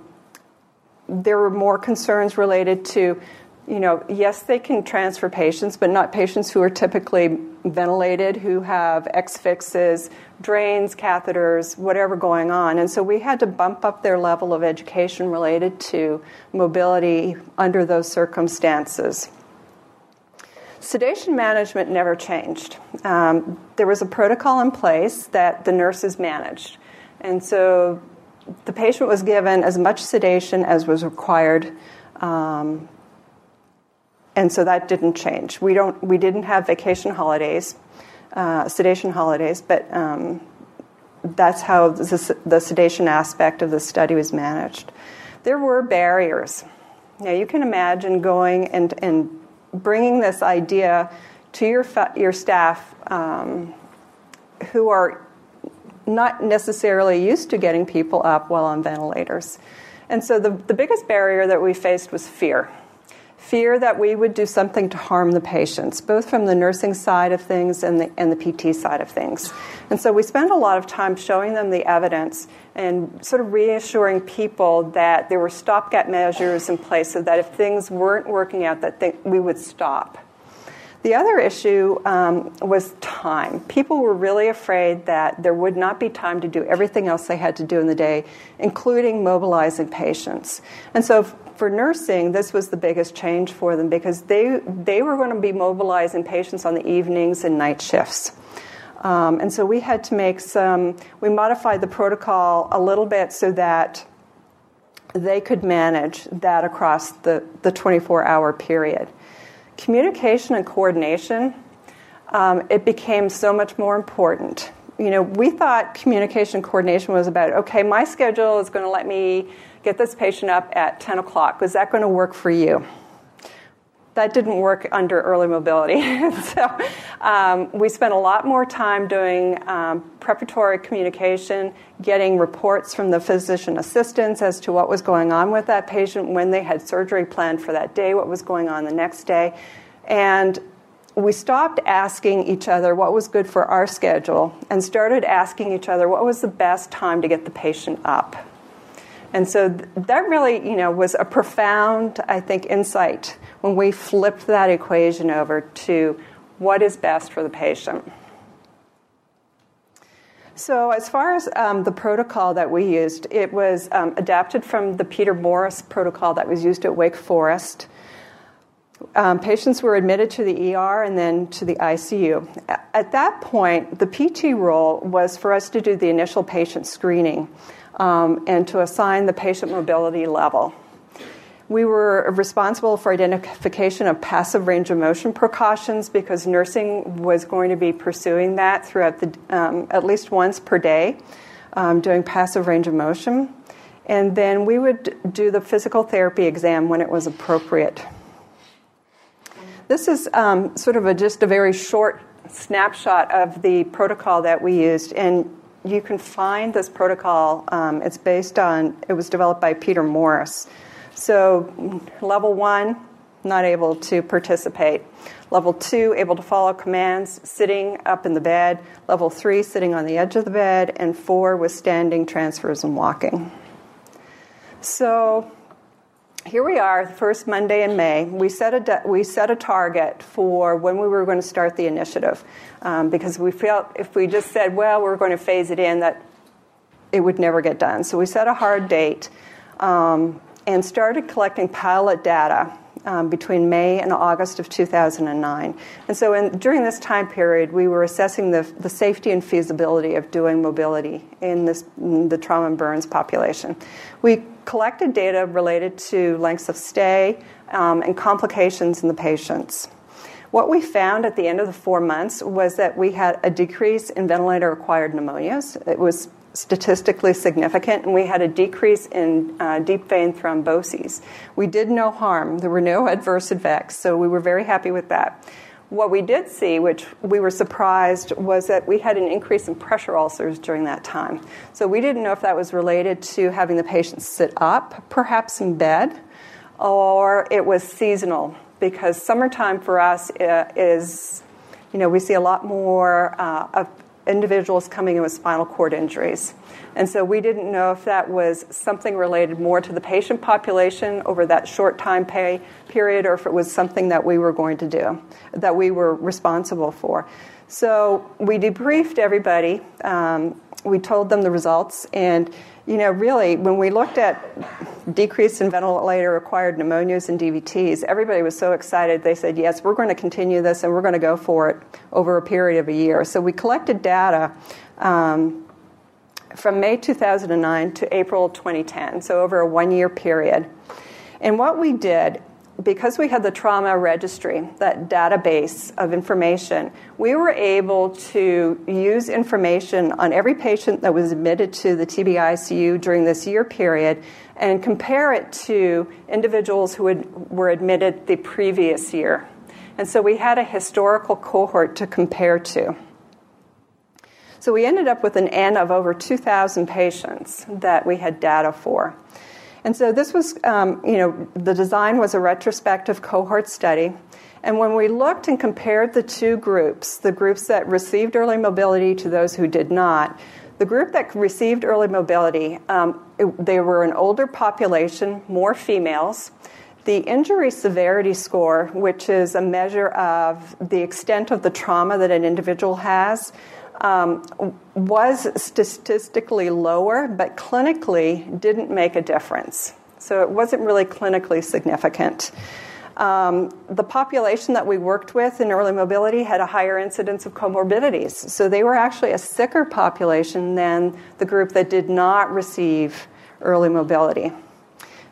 there were more concerns related to you know, yes, they can transfer patients, but not patients who are typically ventilated, who have X fixes, drains, catheters, whatever going on. And so we had to bump up their level of education related to mobility under those circumstances. Sedation management never changed. Um, there was a protocol in place that the nurses managed. And so the patient was given as much sedation as was required. Um, and so that didn't change. We don't. We didn't have vacation holidays, uh, sedation holidays, but um, that's how the, the, sedation aspect of the study was managed. There were barriers. Now you can imagine going and and bringing this idea to your your staff um, who are not necessarily used to getting people up while on ventilators. And so the, the biggest barrier that we faced was fear fear that we would do something to harm the patients, both from the nursing side of things and the, and the PT side of things. And so we spent a lot of time showing them the evidence and sort of reassuring people that there were stopgap measures in place so that if things weren't working out, that we would stop. The other issue um, was time. People were really afraid that there would not be time to do everything else they had to do in the day, including mobilizing patients. And so for nursing, this was the biggest change for them because they, they were going to be mobilizing patients on the evenings and night shifts. Um, and so we had to make some, we modified the protocol a little bit so that they could manage that across the, the 24 hour period. Communication and coordination, um, it became so much more important. You know, we thought communication coordination was about, okay, my schedule is going to let me get this patient up at 10 o'clock. Was that going to work for you? That didn't work under early mobility. so um, we spent a lot more time doing um, preparatory communication, getting reports from the physician assistants as to what was going on with that patient, when they had surgery planned for that day, what was going on the next day. And we stopped asking each other what was good for our schedule and started asking each other what was the best time to get the patient up. And so that really, you know, was a profound, I think, insight when we flipped that equation over to what is best for the patient. So, as far as um, the protocol that we used, it was um, adapted from the Peter Morris protocol that was used at Wake Forest. Um, patients were admitted to the ER and then to the ICU. At that point, the PT role was for us to do the initial patient screening um, and to assign the patient mobility level. We were responsible for identification of passive range of motion precautions because nursing was going to be pursuing that throughout the um, at least once per day, um, doing passive range of motion, and then we would do the physical therapy exam when it was appropriate. This is um, sort of a, just a very short snapshot of the protocol that we used, and you can find this protocol. Um, it's based on it was developed by Peter Morris. So, level one, not able to participate. Level two, able to follow commands, sitting up in the bed. Level three, sitting on the edge of the bed. And four was standing, transfers, and walking. So, here we are, first Monday in May. We set a, de- we set a target for when we were going to start the initiative um, because we felt if we just said, well, we're going to phase it in, that it would never get done. So we set a hard date. Um, and started collecting pilot data um, between May and August of 2009. And so, in, during this time period, we were assessing the, the safety and feasibility of doing mobility in, this, in the trauma and burns population. We collected data related to lengths of stay um, and complications in the patients. What we found at the end of the four months was that we had a decrease in ventilator acquired pneumonias. It was statistically significant, and we had a decrease in uh, deep vein thromboses. We did no harm, there were no adverse effects, so we were very happy with that. What we did see, which we were surprised, was that we had an increase in pressure ulcers during that time. So we didn't know if that was related to having the patient sit up, perhaps in bed, or it was seasonal, because summertime for us uh, is, you know, we see a lot more uh, of individuals coming in with spinal cord injuries. And so we didn't know if that was something related more to the patient population over that short time pay period or if it was something that we were going to do, that we were responsible for. So we debriefed everybody. Um, we told them the results. And, you know, really, when we looked at decrease in ventilator acquired pneumonias and DVTs, everybody was so excited. They said, yes, we're going to continue this and we're going to go for it over a period of a year. So we collected data. Um, from May 2009 to April 2010, so over a one year period. And what we did because we had the trauma registry, that database of information, we were able to use information on every patient that was admitted to the TBICU during this year period and compare it to individuals who had, were admitted the previous year. And so we had a historical cohort to compare to. So we ended up with an N of over 2,000 patients that we had data for. And so this was, um, you know, the design was a retrospective cohort study. And when we looked and compared the two groups, the groups that received early mobility to those who did not, the group that received early mobility, um, it, they were an older population, more females. The injury severity score, which is a measure of the extent of the trauma that an individual has, um, was statistically lower, but clinically didn't make a difference. So it wasn't really clinically significant. Um, the population that we worked with in early mobility had a higher incidence of comorbidities. So they were actually a sicker population than the group that did not receive early mobility.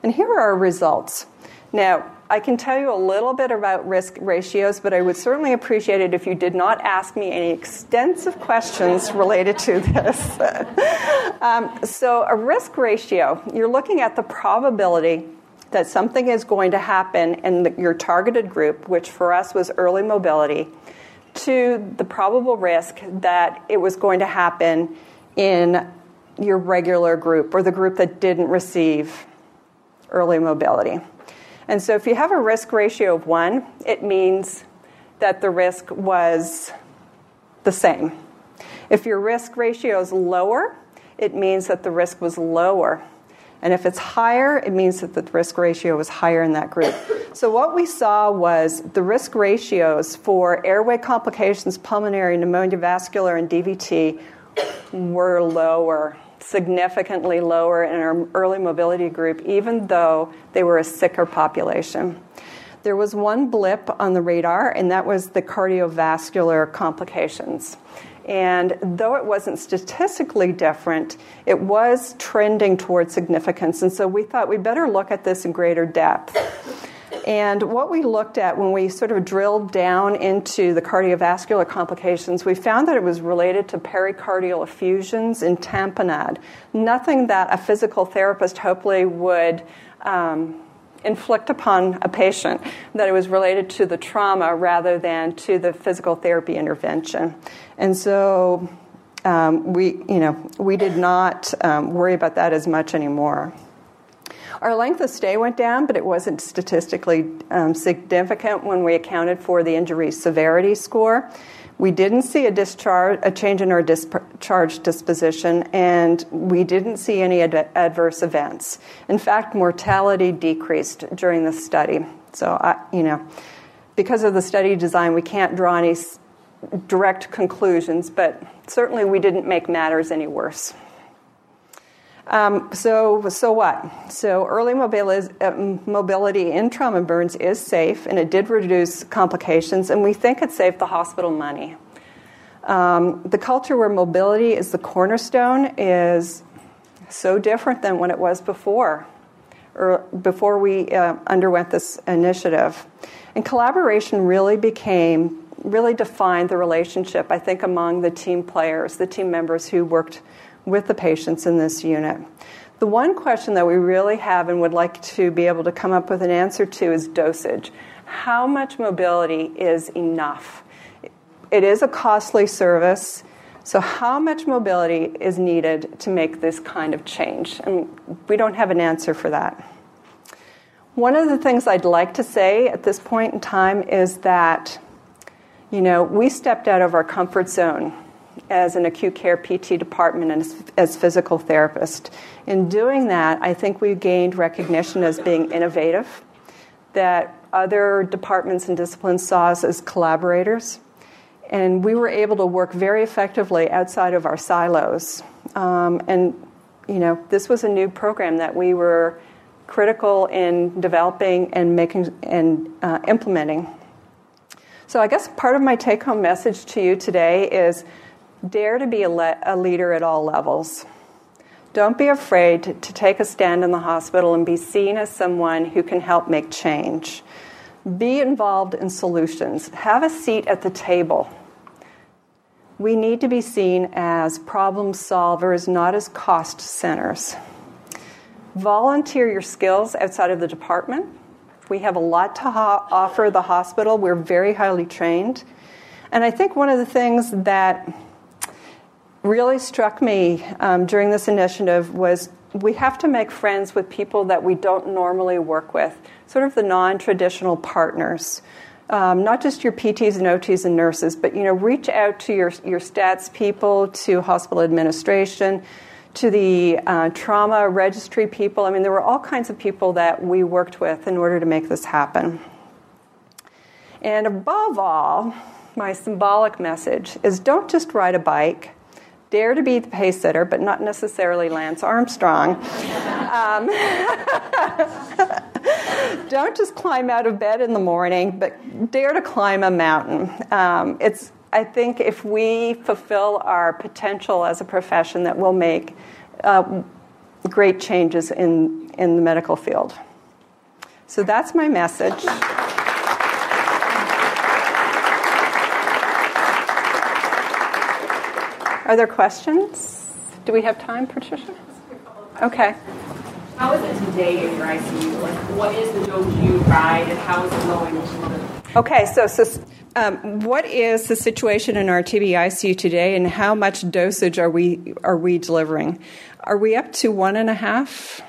And here are our results. Now, I can tell you a little bit about risk ratios, but I would certainly appreciate it if you did not ask me any extensive questions related to this. um, so, a risk ratio, you're looking at the probability that something is going to happen in the, your targeted group, which for us was early mobility, to the probable risk that it was going to happen in your regular group or the group that didn't receive early mobility. And so if you have a risk ratio of one, it means that the risk was the same. If your risk ratio is lower, it means that the risk was lower. And if it's higher, it means that the risk ratio was higher in that group. So, what we saw was the risk ratios for airway complications, pulmonary, pneumonia, vascular, and DVT were lower, significantly lower in our early mobility group, even though they were a sicker population. There was one blip on the radar, and that was the cardiovascular complications. And though it wasn't statistically different, it was trending towards significance. And so we thought we'd better look at this in greater depth. And what we looked at when we sort of drilled down into the cardiovascular complications, we found that it was related to pericardial effusions and tamponade. Nothing that a physical therapist hopefully would um, inflict upon a patient, that it was related to the trauma rather than to the physical therapy intervention. And so um, we, you know, we did not um, worry about that as much anymore. Our length of stay went down, but it wasn't statistically um, significant when we accounted for the injury severity score. We didn't see a discharge, a change in our discharge disposition, and we didn't see any ad- adverse events. In fact, mortality decreased during the study. So, I, you know, because of the study design, we can't draw any direct conclusions, but certainly we didn't make matters any worse. Um, so, so what? So, early mobility, uh, mobility in trauma burns is safe, and it did reduce complications, and we think it saved the hospital money. Um, the culture where mobility is the cornerstone is so different than when it was before, or before we uh, underwent this initiative. And collaboration really became, really defined the relationship, I think, among the team players, the team members who worked with the patients in this unit. The one question that we really have and would like to be able to come up with an answer to is dosage. How much mobility is enough? It is a costly service, so how much mobility is needed to make this kind of change? And we don't have an answer for that. One of the things I'd like to say at this point in time is that, you know, we stepped out of our comfort zone as an acute care PT department and as, as physical therapist. In doing that, I think we gained recognition as being innovative, that other departments and disciplines saw us as collaborators, and we were able to work very effectively outside of our silos. Um, and you know, this was a new program that we were critical in developing and making and uh, implementing. So, I guess part of my take home message to you today is Dare to be a, le- a leader at all levels. Don't be afraid to, to take a stand in the hospital and be seen as someone who can help make change. Be involved in solutions. Have a seat at the table. We need to be seen as problem solvers, not as cost centers. Volunteer your skills outside of the department. We have a lot to ho- offer the hospital. We're very highly trained. And I think one of the things that really struck me um, during this initiative was we have to make friends with people that we don't normally work with, sort of the non traditional partners. Um, not just your PTs and OTs and nurses, but you know, reach out to your, your stats people, to hospital administration, to the uh, trauma registry people. I mean, there were all kinds of people that we worked with in order to make this happen. And above all, my symbolic message is don't just ride a bike dare to be the pace setter, but not necessarily Lance Armstrong. Um, don't just climb out of bed in the morning, but dare to climb a mountain. Um, it's, I think if we fulfill our potential as a profession, that we'll make uh, great changes in, in the medical field. So that's my message. Are there questions? Do we have time, Patricia? Okay. How is it today in your ICU? Like, what is the dose you ride, and how is it going? Okay, so, so um, what is the situation in our TB ICU today, and how much dosage are we are we delivering? Are we up to one and a half?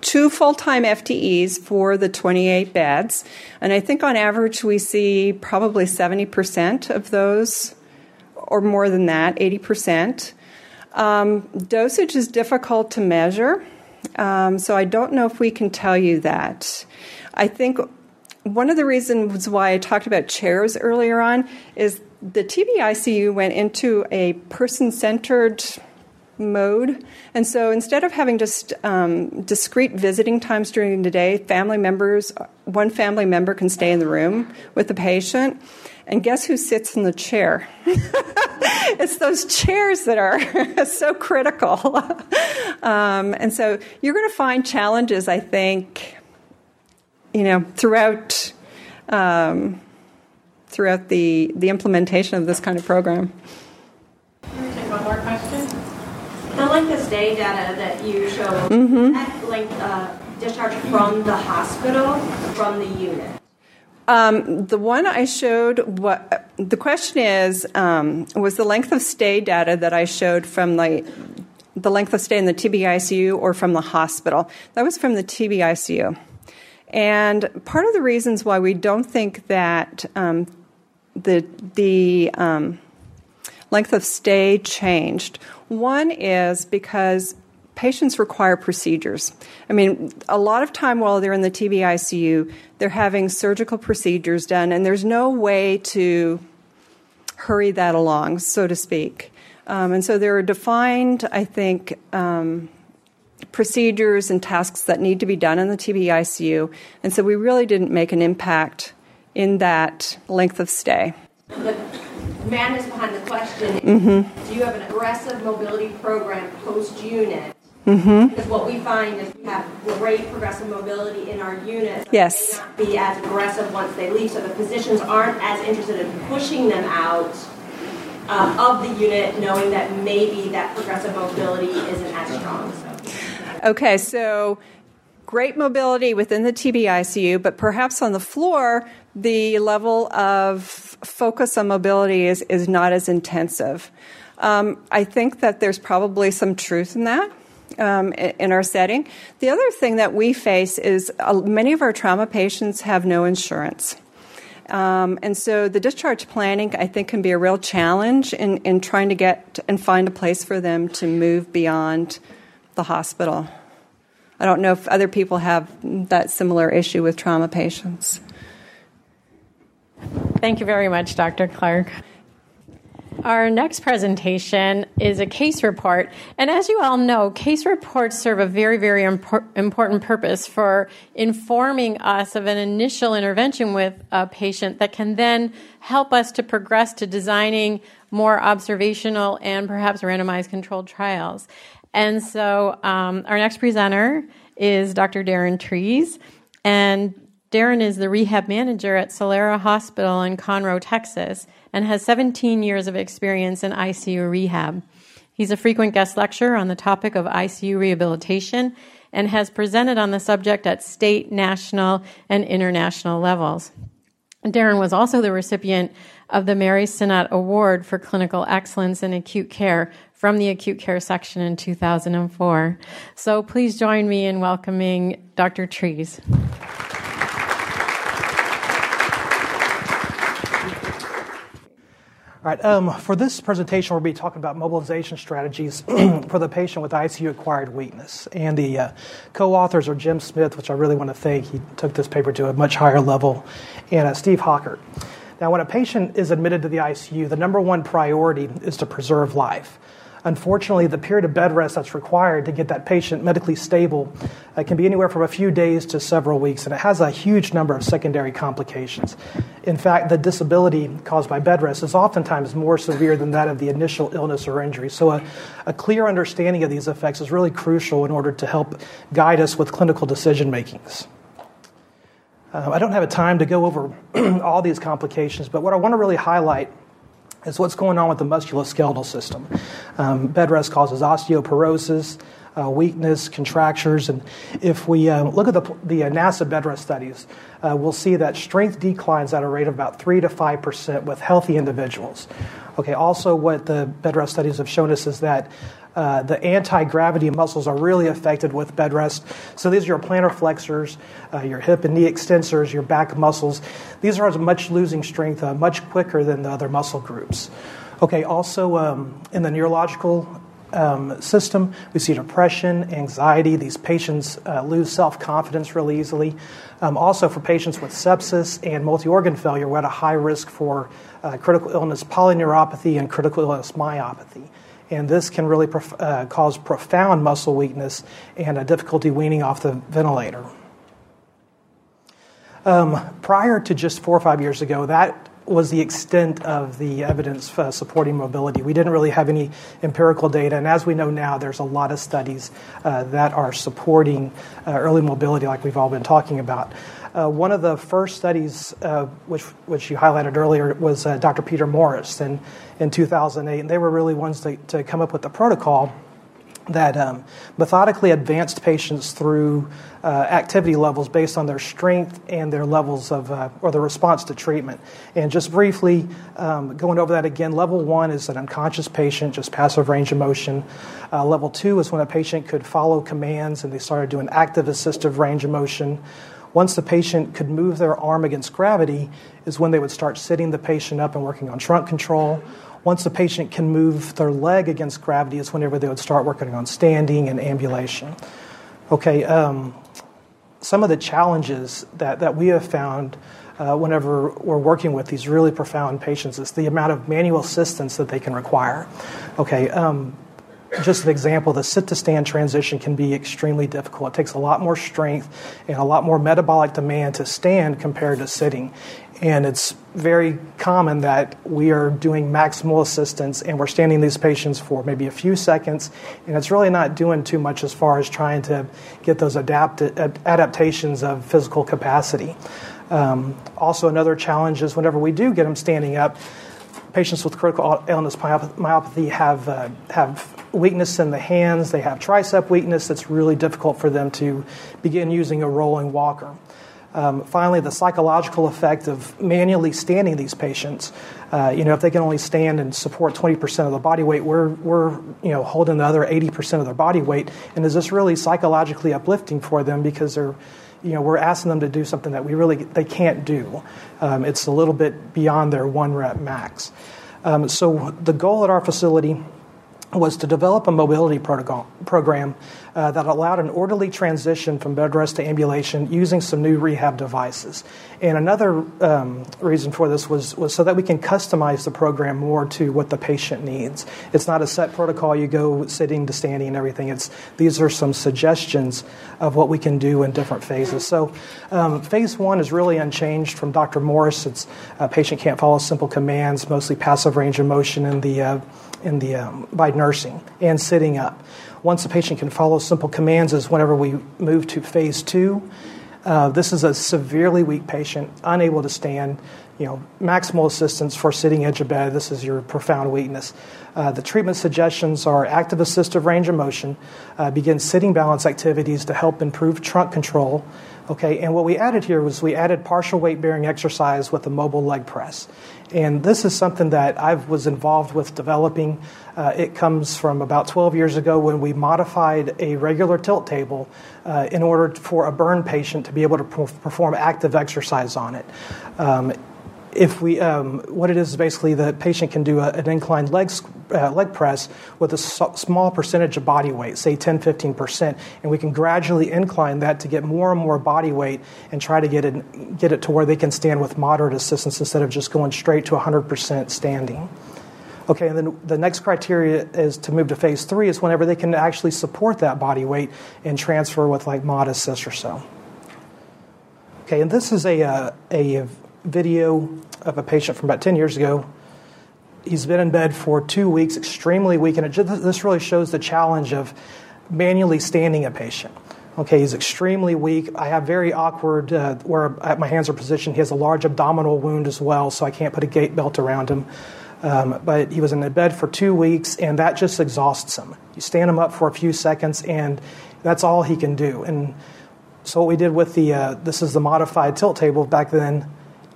Two full time FTEs for the 28 beds. And I think on average we see probably 70% of those or more than that, 80%. Um, dosage is difficult to measure. Um, so I don't know if we can tell you that. I think one of the reasons why I talked about chairs earlier on is the TBICU went into a person centered mode. And so instead of having just um, discrete visiting times during the day, family members, one family member can stay in the room with the patient. And guess who sits in the chair? it's those chairs that are so critical. um, and so you're going to find challenges, I think, you know, throughout. Um, throughout the, the implementation of this kind of program. Can we take one more question. The length of stay data that you show, mm-hmm. that length uh, discharge from the hospital, from the unit. Um, the one I showed, what the question is, um, was the length of stay data that I showed from the the length of stay in the TBICU or from the hospital. That was from the TBICU. And part of the reasons why we don't think that um, the the um, length of stay changed. One is because patients require procedures. I mean, a lot of time while they're in the TBICU, they're having surgical procedures done, and there's no way to hurry that along, so to speak. Um, and so there are defined, I think, um, procedures and tasks that need to be done in the TBICU, and so we really didn't make an impact in that length of stay. The madness behind the question mm-hmm. do you have an aggressive mobility program post unit? Mm-hmm. Because what we find is we have great progressive mobility in our units. Yes. They be as aggressive once they leave, so the physicians aren't as interested in pushing them out um, of the unit, knowing that maybe that progressive mobility isn't as strong. So. Okay, so great mobility within the TBICU, but perhaps on the floor, the level of focus on mobility is, is not as intensive. Um, I think that there's probably some truth in that. Um, in our setting. The other thing that we face is uh, many of our trauma patients have no insurance. Um, and so the discharge planning, I think, can be a real challenge in, in trying to get and find a place for them to move beyond the hospital. I don't know if other people have that similar issue with trauma patients. Thank you very much, Dr. Clark. Our next presentation is a case report. And as you all know, case reports serve a very, very impor- important purpose for informing us of an initial intervention with a patient that can then help us to progress to designing more observational and perhaps randomized controlled trials. And so um, our next presenter is Dr. Darren Trees. And Darren is the rehab manager at Solara Hospital in Conroe, Texas, and has 17 years of experience in ICU rehab. He's a frequent guest lecturer on the topic of ICU rehabilitation and has presented on the subject at state, national, and international levels. Darren was also the recipient of the Mary Sinnott Award for Clinical Excellence in Acute Care from the acute care section in 2004. So please join me in welcoming Dr. Trees. All right, um, for this presentation, we'll be talking about mobilization strategies for the patient with ICU acquired weakness. And the uh, co authors are Jim Smith, which I really want to thank. He took this paper to a much higher level, and uh, Steve Hockert. Now, when a patient is admitted to the ICU, the number one priority is to preserve life. Unfortunately, the period of bed rest that's required to get that patient medically stable uh, can be anywhere from a few days to several weeks, and it has a huge number of secondary complications. In fact, the disability caused by bed rest is oftentimes more severe than that of the initial illness or injury. So, a, a clear understanding of these effects is really crucial in order to help guide us with clinical decision makings. Uh, I don't have a time to go over all these complications, but what I want to really highlight is what's going on with the musculoskeletal system. Um, bed rest causes osteoporosis, uh, weakness, contractures, and if we uh, look at the, the uh, NASA bed rest studies, uh, we'll see that strength declines at a rate of about 3 to 5% with healthy individuals. Okay, also, what the bed rest studies have shown us is that uh, the anti gravity muscles are really affected with bed rest. So, these are your plantar flexors, uh, your hip and knee extensors, your back muscles. These are much losing strength uh, much quicker than the other muscle groups. Okay, also um, in the neurological um, system. We see depression, anxiety. These patients uh, lose self confidence really easily. Um, also, for patients with sepsis and multi organ failure, we're at a high risk for uh, critical illness polyneuropathy and critical illness myopathy. And this can really prof- uh, cause profound muscle weakness and a difficulty weaning off the ventilator. Um, prior to just four or five years ago, that was the extent of the evidence supporting mobility. We didn't really have any empirical data, and as we know now, there's a lot of studies uh, that are supporting uh, early mobility, like we've all been talking about. Uh, one of the first studies, uh, which which you highlighted earlier, was uh, Dr. Peter Morris in in 2008, and they were really ones to, to come up with the protocol that um, methodically advanced patients through uh, activity levels based on their strength and their levels of uh, or the response to treatment. And just briefly um, going over that again, level one is an unconscious patient, just passive range of motion. Uh, level two is when a patient could follow commands and they started doing active assistive range of motion. Once the patient could move their arm against gravity, is when they would start sitting the patient up and working on trunk control once the patient can move their leg against gravity, is whenever they would start working on standing and ambulation. Okay, um, some of the challenges that, that we have found uh, whenever we're working with these really profound patients is the amount of manual assistance that they can require. Okay, um, just an example, the sit to stand transition can be extremely difficult. It takes a lot more strength and a lot more metabolic demand to stand compared to sitting. And it's very common that we are doing maximal assistance and we're standing these patients for maybe a few seconds, and it's really not doing too much as far as trying to get those adapt- adaptations of physical capacity. Um, also, another challenge is whenever we do get them standing up, patients with critical illness myopathy have, uh, have weakness in the hands, they have tricep weakness that's really difficult for them to begin using a rolling walker. Um, finally, the psychological effect of manually standing these patients. Uh, you know, if they can only stand and support 20% of the body weight, we're, we're you know, holding the other 80% of their body weight. And is this really psychologically uplifting for them because they're, you know, we're asking them to do something that we really they can't do. Um, it's a little bit beyond their one rep max. Um, so the goal at our facility was to develop a mobility protocol, program uh, that allowed an orderly transition from bed rest to ambulation using some new rehab devices. And another um, reason for this was, was so that we can customize the program more to what the patient needs. It's not a set protocol, you go sitting to standing and everything. It's, these are some suggestions of what we can do in different phases. So, um, phase one is really unchanged from Dr. Morris. It's a patient can't follow simple commands, mostly passive range of motion in the uh, in the um, by nursing and sitting up. Once the patient can follow simple commands, is whenever we move to phase two. Uh, this is a severely weak patient, unable to stand. You know, maximal assistance for sitting edge of bed. This is your profound weakness. Uh, the treatment suggestions are active assistive range of motion, uh, begin sitting balance activities to help improve trunk control, Okay, and what we added here was we added partial weight bearing exercise with a mobile leg press. And this is something that I was involved with developing. Uh, it comes from about 12 years ago when we modified a regular tilt table uh, in order for a burn patient to be able to perform active exercise on it. Um, if we, um, what it is is basically the patient can do a, an inclined leg, uh, leg press with a so, small percentage of body weight, say 10, 15%, and we can gradually incline that to get more and more body weight and try to get it, get it to where they can stand with moderate assistance instead of just going straight to 100% standing. Okay, and then the next criteria is to move to phase three is whenever they can actually support that body weight and transfer with like mod assist or so. Okay, and this is a, uh, a video of a patient from about 10 years ago. He's been in bed for two weeks, extremely weak, and just, this really shows the challenge of manually standing a patient. Okay, he's extremely weak. I have very awkward uh, where my hands are positioned. He has a large abdominal wound as well, so I can't put a gait belt around him. Um, but he was in the bed for two weeks, and that just exhausts him. You stand him up for a few seconds, and that's all he can do. And so what we did with the uh, this is the modified tilt table back then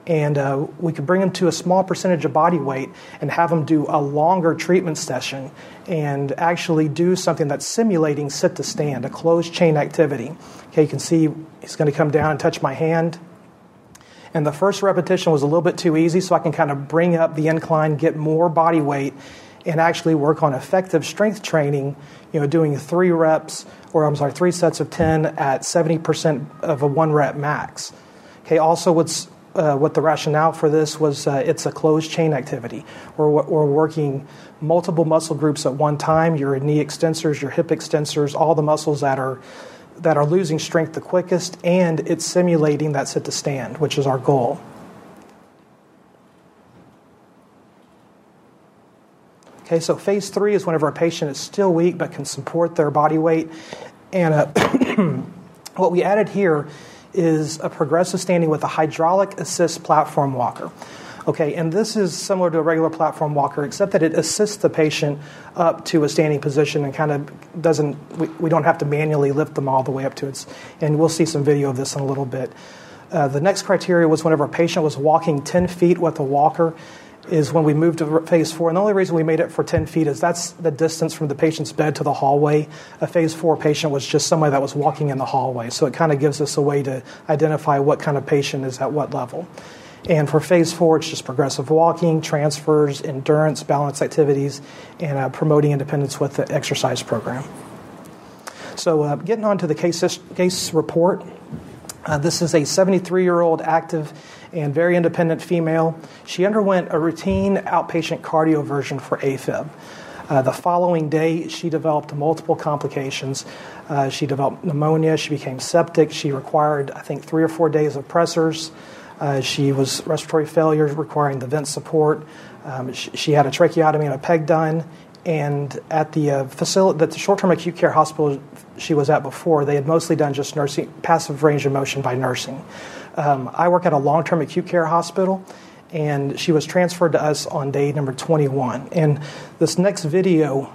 and uh, we could bring him to a small percentage of body weight and have him do a longer treatment session and actually do something that's simulating sit to stand, a closed chain activity. Okay, you can see he's going to come down and touch my hand. And the first repetition was a little bit too easy, so I can kind of bring up the incline, get more body weight, and actually work on effective strength training, you know, doing three reps, or I'm sorry, three sets of 10 at 70% of a one rep max. Okay, also what's uh, what the rationale for this was uh, it's a closed chain activity. We're, we're working multiple muscle groups at one time your knee extensors, your hip extensors, all the muscles that are, that are losing strength the quickest, and it's simulating that sit to stand, which is our goal. Okay, so phase three is whenever a patient is still weak but can support their body weight. And uh, what we added here is a progressive standing with a hydraulic assist platform walker. Okay, and this is similar to a regular platform walker, except that it assists the patient up to a standing position and kind of doesn't, we, we don't have to manually lift them all the way up to it. And we'll see some video of this in a little bit. Uh, the next criteria was whenever a patient was walking 10 feet with a walker, is when we moved to phase four. And the only reason we made it for 10 feet is that's the distance from the patient's bed to the hallway. A phase four patient was just somebody that was walking in the hallway. So it kind of gives us a way to identify what kind of patient is at what level. And for phase four, it's just progressive walking, transfers, endurance, balance activities, and uh, promoting independence with the exercise program. So, uh, getting on to the case, case report. Uh, this is a 73 year old active and very independent female. She underwent a routine outpatient cardioversion for AFib. Uh, the following day, she developed multiple complications. Uh, she developed pneumonia, she became septic, she required, I think, three or four days of pressors. Uh, she was respiratory failure, requiring the vent support. Um, she, she, had a tracheotomy and a peg done. And at the uh, facility, the short-term acute care hospital she was at before, they had mostly done just nursing, passive range of motion by nursing. Um, I work at a long term acute care hospital, and she was transferred to us on day number 21. And this next video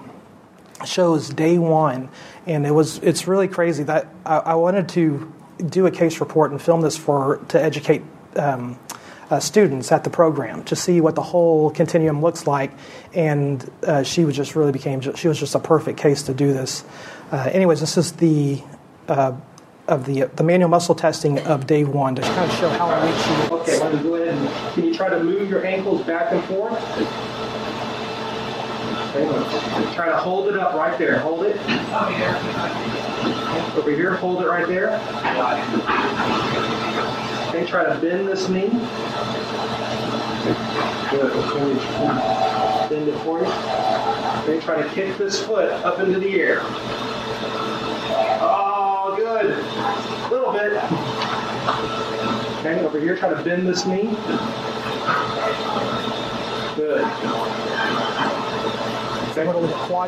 shows day one, and it was it's really crazy that I, I wanted to do a case report and film this for to educate. Um, uh, students at the program to see what the whole continuum looks like, and uh, she was just really became she was just a perfect case to do this. Uh, anyways, this is the uh, of the the manual muscle testing of day one to kind of show how weak she. Okay, me go ahead and can you try to move your ankles back and forth? Okay, try to hold it up right there. Hold it. Over here, hold it right there. Okay, try to bend this knee. Good. Bend it for you. Okay, try to kick this foot up into the air. Oh, good. A little bit. Okay, over here, try to bend this knee. Good. Okay.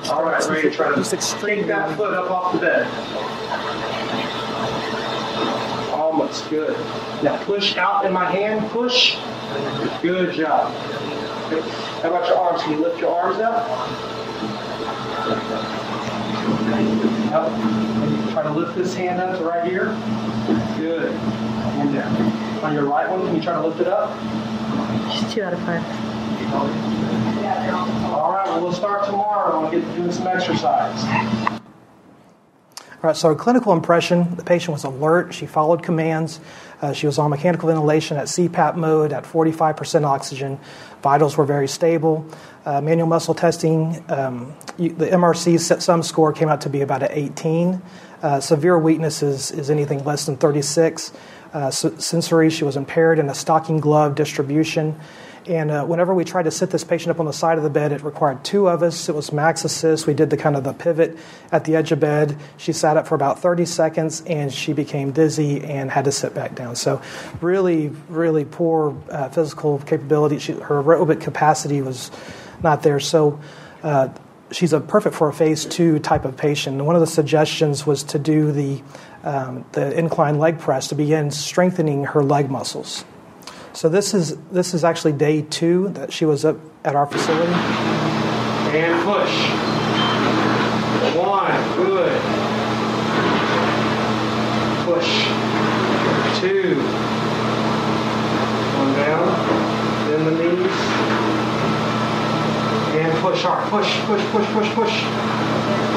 All right, ready to try to take that foot up off the bed. Almost good. Now push out in my hand. Push. Good job. Okay. How about your arms? Can you lift your arms up? Up. Try to lift this hand up to right here. Good. And down. On your right one, can you try to lift it up? She's two out of five. All right, well, we'll start tomorrow. We'll get to doing some exercise. So clinical impression the patient was alert, she followed commands, uh, she was on mechanical ventilation at CPAP mode at 45% oxygen, vitals were very stable. Uh, manual muscle testing, um, the MRC sum score came out to be about an 18. Uh, severe weakness is, is anything less than 36. Uh, sensory, she was impaired in a stocking glove distribution. And uh, whenever we tried to sit this patient up on the side of the bed, it required two of us. It was max assist. We did the kind of the pivot at the edge of bed. She sat up for about 30 seconds and she became dizzy and had to sit back down. So, really, really poor uh, physical capability. She, her aerobic capacity was not there. So, uh, she's a perfect for a phase two type of patient. One of the suggestions was to do the, um, the incline leg press to begin strengthening her leg muscles. So this is this is actually day two that she was up at our facility. And push. One, good. Push. Two. One down. Bend the knees. And push hard. Push, push, push, push, push.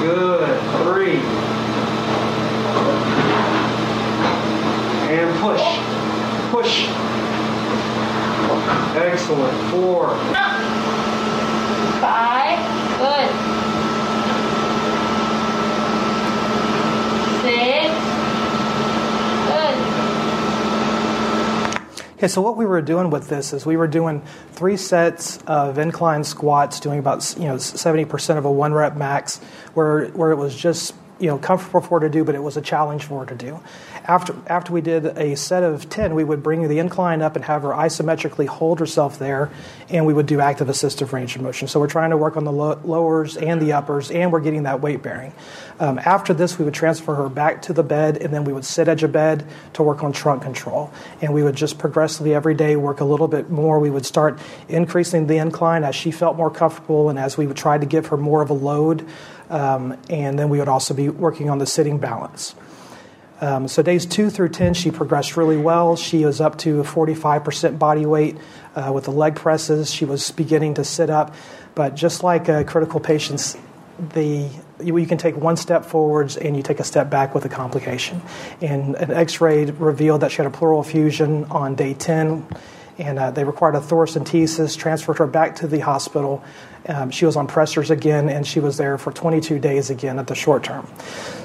Good. Three. And push. Push. Excellent. Four. Five. Good. Six. Good. Okay, so what we were doing with this is we were doing three sets of incline squats, doing about you know seventy percent of a one rep max, where where it was just you know comfortable for her to do, but it was a challenge for her to do. After after we did a set of ten, we would bring the incline up and have her isometrically hold herself there, and we would do active assistive range of motion. So we're trying to work on the lo- lowers and the uppers, and we're getting that weight bearing. Um, after this, we would transfer her back to the bed, and then we would sit edge of bed to work on trunk control, and we would just progressively every day work a little bit more. We would start increasing the incline as she felt more comfortable, and as we would try to give her more of a load. Um, and then we would also be working on the sitting balance. Um, so days two through 10, she progressed really well. She was up to 45% body weight uh, with the leg presses. She was beginning to sit up. But just like uh, critical patients, the, you, you, can take one step forwards and you take a step back with a complication. And an x ray revealed that she had a pleural effusion on day 10 and uh, they required a thoracentesis, transferred her back to the hospital. Um, she was on pressors again, and she was there for 22 days again at the short term.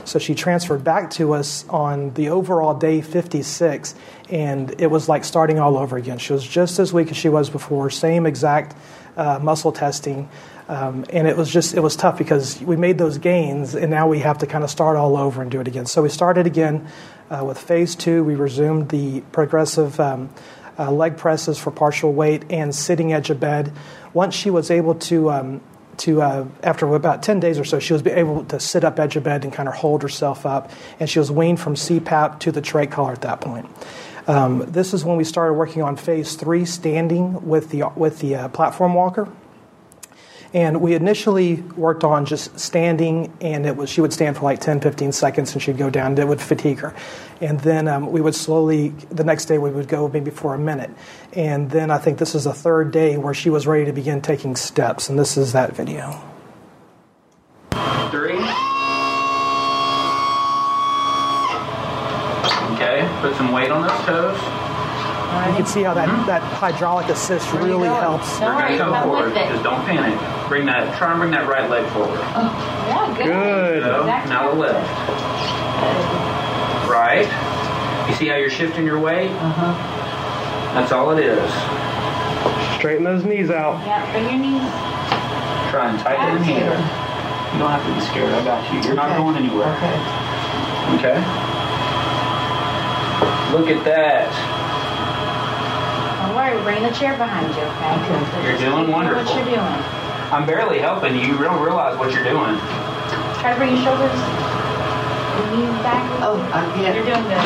So she transferred back to us on the overall day 56, and it was like starting all over again. She was just as weak as she was before, same exact uh, muscle testing. Um, and it was just it was tough because we made those gains and now we have to kind of start all over and do it again so we started again uh, with phase two we resumed the progressive um, uh, leg presses for partial weight, and sitting edge of bed. Once she was able to, um, to uh, after about 10 days or so, she was able to sit up edge of bed and kind of hold herself up, and she was weaned from CPAP to the trach collar at that point. Um, this is when we started working on phase three, standing with the, with the uh, platform walker. And we initially worked on just standing, and it was she would stand for like 10, 15 seconds, and she'd go down. And it would fatigue her. And then um, we would slowly, the next day, we would go maybe for a minute. And then I think this is the third day where she was ready to begin taking steps, and this is that video. Three. Okay, put some weight on those toes. You can see how that, mm-hmm. that hydraulic assist really helps. We're going to come forward. Just don't panic. Bring that. Try and bring that right leg forward. Oh, yeah, good. Good. So, now the left. Right. You see how you're shifting your weight? Uh huh. That's all it is. Straighten those knees out. Yeah, bring your knees. Try and tighten in here. You don't have to be scared. I got you. You're not going anywhere. Okay. Okay. Look at that. Don't bring the chair behind you, okay? okay. You're doing wonderful. What you're doing. I'm barely helping you. You don't realize what you're doing. Try to bring your shoulders, your knees back. Oh, I'm yeah. You're doing good.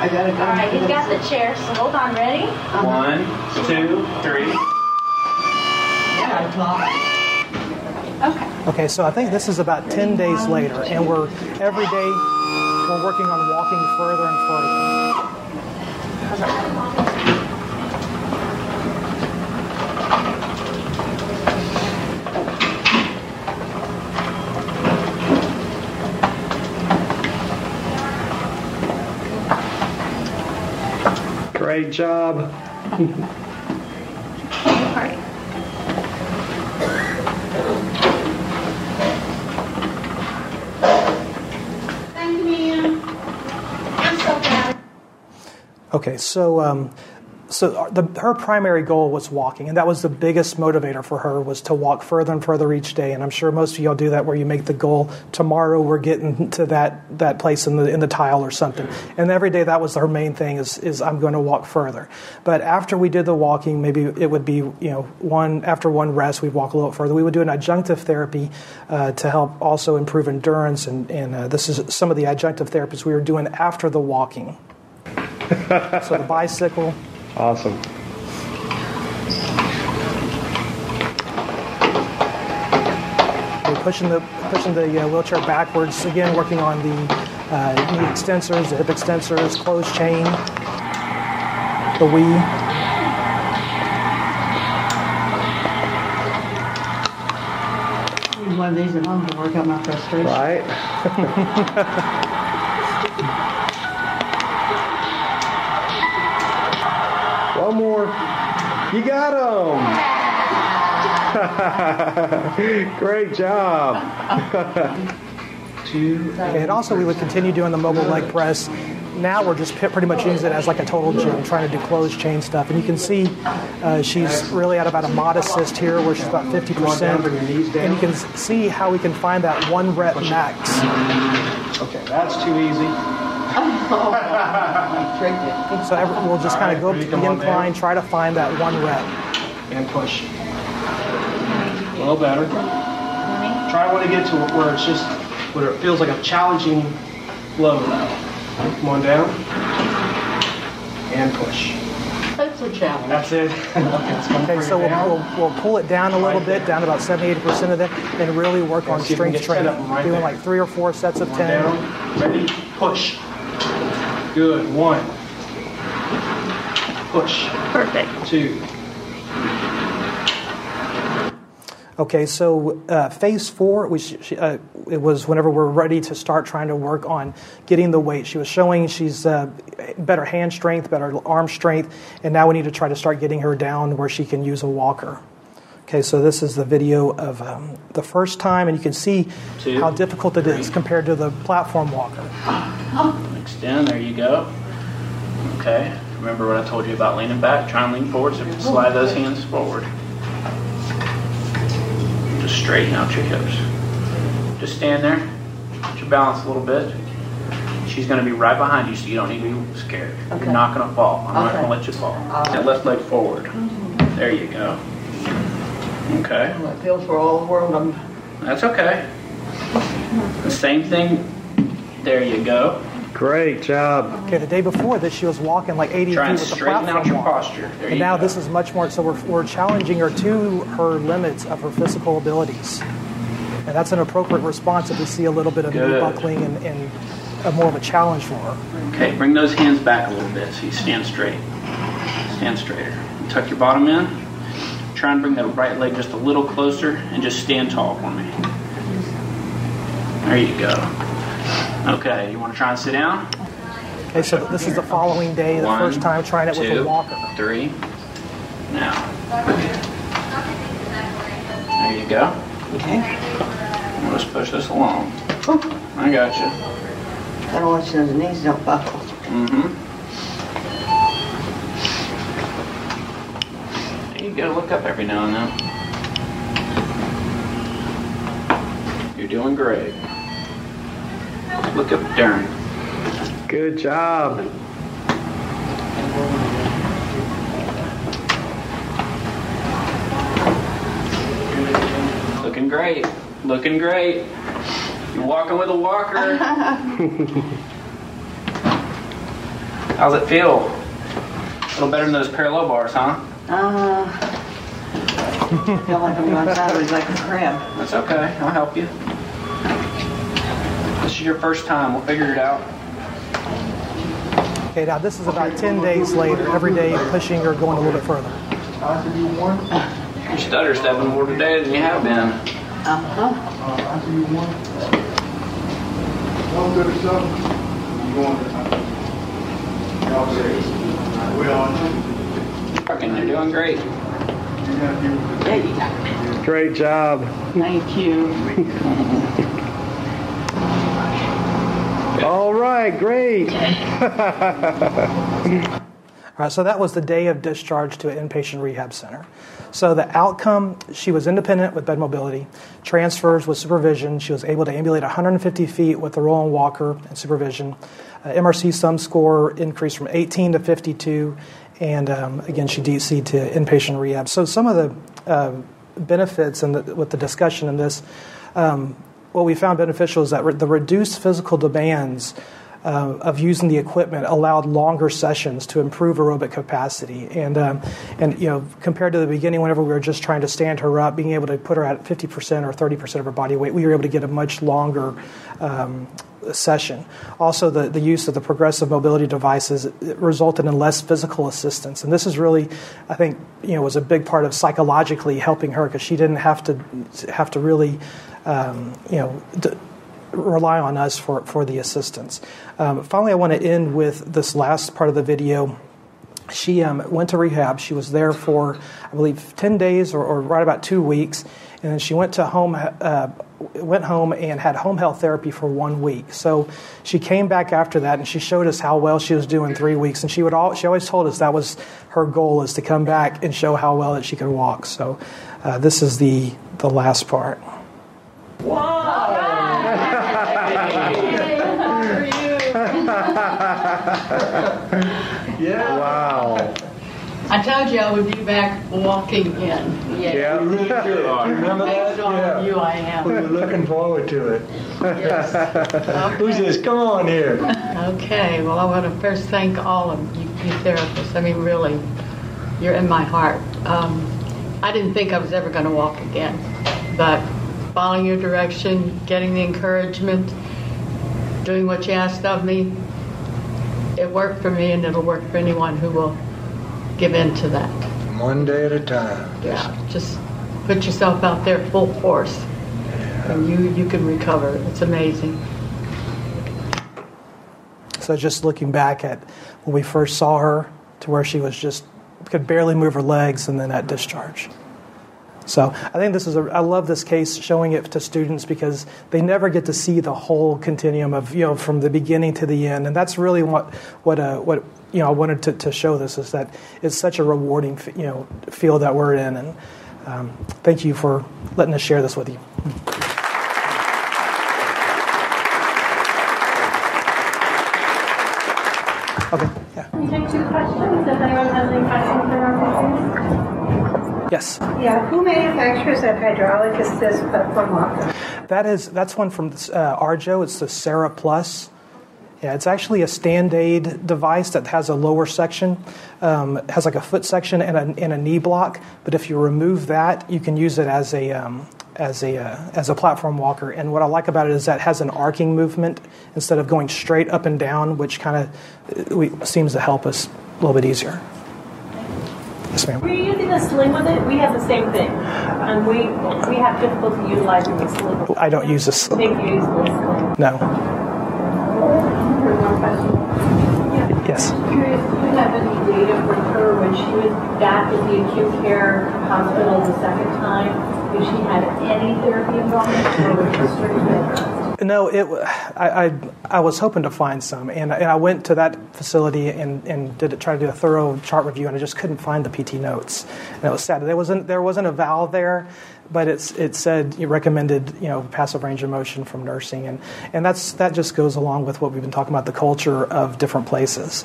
I gotta go. All right, he's got the chair, so hold on. Ready? Uh-huh. One, two, three. Yeah, Okay. Okay, so I think this is about 10 days later, and we're every day we're working on walking further and further. Great job. Thank you, ma'am. I'm so proud. Okay, so um, so uh, the, her primary goal was walking, and that was the biggest motivator for her was to walk further and further each day. And I'm sure most of y'all do that, where you make the goal tomorrow we're getting to that that place in the in the tile or something. And every day that was her main thing is is I'm going to walk further. But after we did the walking, maybe it would be you know one after one rest we'd walk a little further. We would do an adjunctive therapy uh, to help also improve endurance, and and uh, this is some of the adjunctive therapies we were doing after the walking. so the bicycle. Awesome. We're pushing the pushing the uh, wheelchair backwards again, working on the uh, knee extensors, the hip extensors, closed chain, the Wii. One of these at home to work out my frustration. Right. You got them. Great job. Two. Okay, and also we would continue doing the mobile leg press. Now we're just pretty much using it as like a total gym, trying to do closed chain stuff. And you can see uh, she's really at about a mod assist here, where she's about 50%. And you can see how we can find that one rep max. Okay, that's too easy. So every, we'll just kind of go up to the incline, try to find that one rep. And push. A little better. Try when to get to where it's just, where it feels like a challenging load. Come on down. And push. That's a challenge. That's it. Okay, so we'll, we'll, we'll pull it down a little bit, down to about 70 80% of it, and really work on see if strength training. right Doing there. like three or four sets of 10. on down. Ready? Push. Good. One. Push. Perfect. Two. Okay, so uh, phase four, we sh- she, uh, it was whenever we're ready to start trying to work on getting the weight. She was showing she's uh, better hand strength, better arm strength, and now we need to try to start getting her down where she can use a walker. Okay, so this is the video of um, the first time, and you can see Two, how difficult it is compared to the platform walker. Extend, there you go. Okay, remember what I told you about leaning back? Try and lean forward, so slide those hands forward. Just straighten out your hips. Just stand there, get your balance a little bit. She's gonna be right behind you, so you don't need to be scared. Okay. You're not gonna fall. I'm not gonna let you fall. That left leg forward. There you go. Okay, Well, it feels for all the world. I'm that's okay. The same thing. There you go. Great job. Okay, the day before this, she was walking like 80 Try feet and with the straighten platform out your posture. There And you now go. this is much more, so we're, we're challenging her to her limits of her physical abilities. And that's an appropriate response if we see a little bit of knee buckling and, and a more of a challenge for her. Okay, bring those hands back a little bit so you stand straight. Stand straighter. Tuck your bottom in. Try and bring that right leg just a little closer and just stand tall for me. There you go. Okay, you want to try and sit down? Okay, so this is the following day, the One, first time trying it with a walker. Three. Now. There you go. okay. We'll just push this along. I got you. Gotta watch those knees don't buckle. Mm-hmm. There you go. Look up every now and then. You're doing great. Look up, Darren. Good job. Looking great. Looking great. You're walking with a walker. How's it feel? A little better than those parallel bars, huh? Uh, I feel like I'm going sideways like a crab. That's okay. I'll help you. This is your first time. We'll figure it out. Okay, now this is about 10 days later, every day pushing or going a little bit further. You stutter stepping more today than you have been. Uh-huh. Fucking, you're doing great. Hey, Great job. thank you. All right, great. All right, so that was the day of discharge to an inpatient rehab center. So the outcome, she was independent with bed mobility, transfers with supervision. She was able to ambulate 150 feet with a rolling walker and supervision. Uh, MRC sum score increased from 18 to 52, and um, again, she DC'd to inpatient rehab. So some of the uh, benefits and with the discussion in this, um, what we found beneficial is that re- the reduced physical demands uh, of using the equipment allowed longer sessions to improve aerobic capacity. And, um, and you know, compared to the beginning, whenever we were just trying to stand her up, being able to put her at 50% or 30% of her body weight, we were able to get a much longer um, session. Also, the, the use of the progressive mobility devices resulted in less physical assistance. And this is really, I think, you know, was a big part of psychologically helping her because she didn't have to have to really, um, you know, d- rely on us for, for the assistance. Um, finally, I want to end with this last part of the video she um, went to rehab. She was there for, I believe, 10 days or, or right about two weeks. And then she went to home, uh, went home and had home health therapy for one week. So she came back after that and she showed us how well she was doing three weeks. And she would all, she always told us that was her goal is to come back and show how well that she could walk. So uh, this is the, the last part. yeah. Wow. I told you I would be back walking in. Yeah, yeah. you really do. Remember that? Yeah. You, I am. We're looking forward to it. Yes. Okay. Who's this? Come on here. Okay. Well, I want to first thank all of you, you therapists. I mean, really, you're in my heart. Um, I didn't think I was ever going to walk again, but following your direction, getting the encouragement, doing what you asked of me, it worked for me, and it'll work for anyone who will give in to that. One day at a time. Yeah, just put yourself out there full force, yeah. and you you can recover. It's amazing. So just looking back at when we first saw her to where she was just could barely move her legs, and then at discharge. So I think this is a, I love this case showing it to students because they never get to see the whole continuum of you know from the beginning to the end, and that's really what what uh, what you know I wanted to, to show this is that it's such a rewarding you know field that we're in, and um, thank you for letting us share this with you. Okay. Yeah. Can you take two questions if anyone has any questions for our Yes. Yeah. Who manufactures that hydraulic assist platform walker? That is that's one from uh, Arjo. It's the Sara Plus. Yeah, it's actually a stand aid device that has a lower section, um, has like a foot section and a, and a knee block. But if you remove that, you can use it as a um, as a uh, as a platform walker. And what I like about it is that it has an arcing movement instead of going straight up and down, which kind of uh, seems to help us a little bit easier. Yes, ma'am. Were you using the sling with it? We have the same thing. and we we have difficulty utilizing the sling. I don't use a sling. Think you use the sling. No. Yes. Curious, do you have any data from her when she was back at the acute care hospital the second time? If she had any therapy involvement or was it strictly no, it. I, I, I was hoping to find some, and, and I went to that facility and, and did try to do a thorough chart review, and I just couldn't find the PT notes, and it was sad. There wasn't there wasn't a valve there, but it's it said it recommended you know passive range of motion from nursing, and and that's that just goes along with what we've been talking about the culture of different places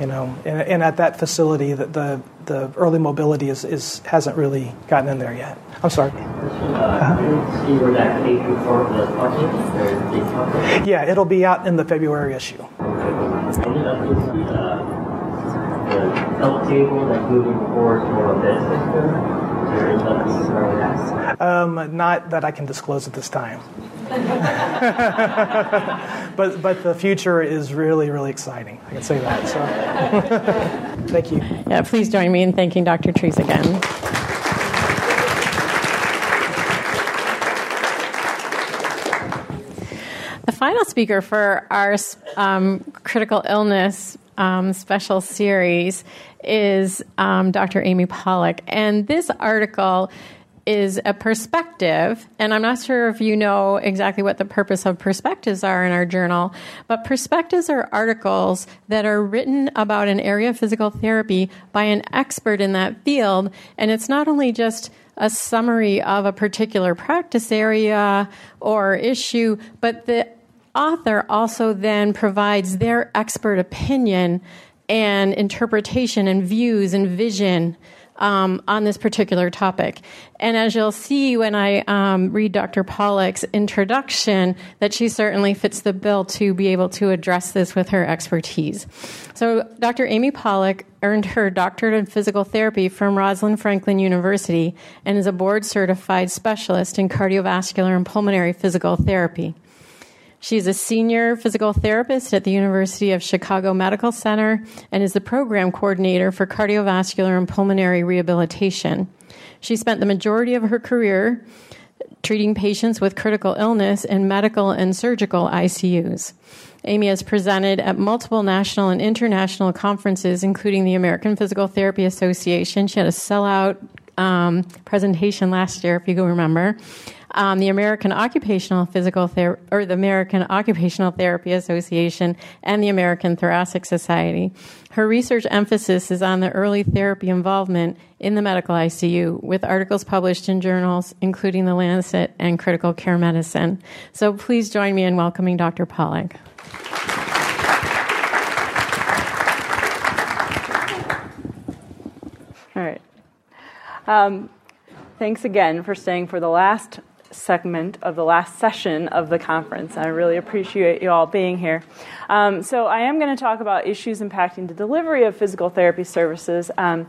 you know, and, and, at that facility, the, the, the early mobility is, is hasn't really gotten in there yet. I'm sorry. Uh-huh. Yeah, it'll be out in the February issue. table that's moving forward a bed system. Um, not that I can disclose at this time. but but the future is really really exciting. I can say that. So thank you. Yeah, please join me in thanking Dr. Trees again. The final speaker for our um, critical illness um, special series is um, Dr. Amy Pawlik. And this article is a perspective, and I'm not sure if you know exactly what the purpose of perspectives are in our journal, but perspectives are articles that are written about an area of physical therapy by an expert in that field, and it's not only just a summary of a particular practice area or issue, but the author also then provides their expert opinion and interpretation and views and vision um, on this particular topic. And as you'll see when I um, read Dr. Pawlik's introduction, that she certainly fits the bill to be able to address this with her expertise. So, Dr. Amy Pollock earned her doctorate in physical therapy from Rosalind Franklin University and is a board certified specialist in cardiovascular and pulmonary physical therapy. She's a senior physical therapist at the University of Chicago Medical Center and is the program coordinator for cardiovascular and pulmonary rehabilitation. She spent the majority of her career treating patients with critical illness in medical and surgical ICUs. Amy has presented at multiple national and international conferences, including the American Physical Therapy Association. She had a sellout um, presentation last year, if you can remember. Um, the American Occupational Physical Ther- or the American Occupational Therapy Association and the American Thoracic Society. Her research emphasis is on the early therapy involvement in the medical ICU, with articles published in journals including The Lancet and Critical Care Medicine. So please join me in welcoming Dr. Pawlik. All right. Um, thanks again for staying for the last segment of the last session of the conference. I really appreciate you all being here. Um, so, I am going to talk about issues impacting the delivery of physical therapy services. Um,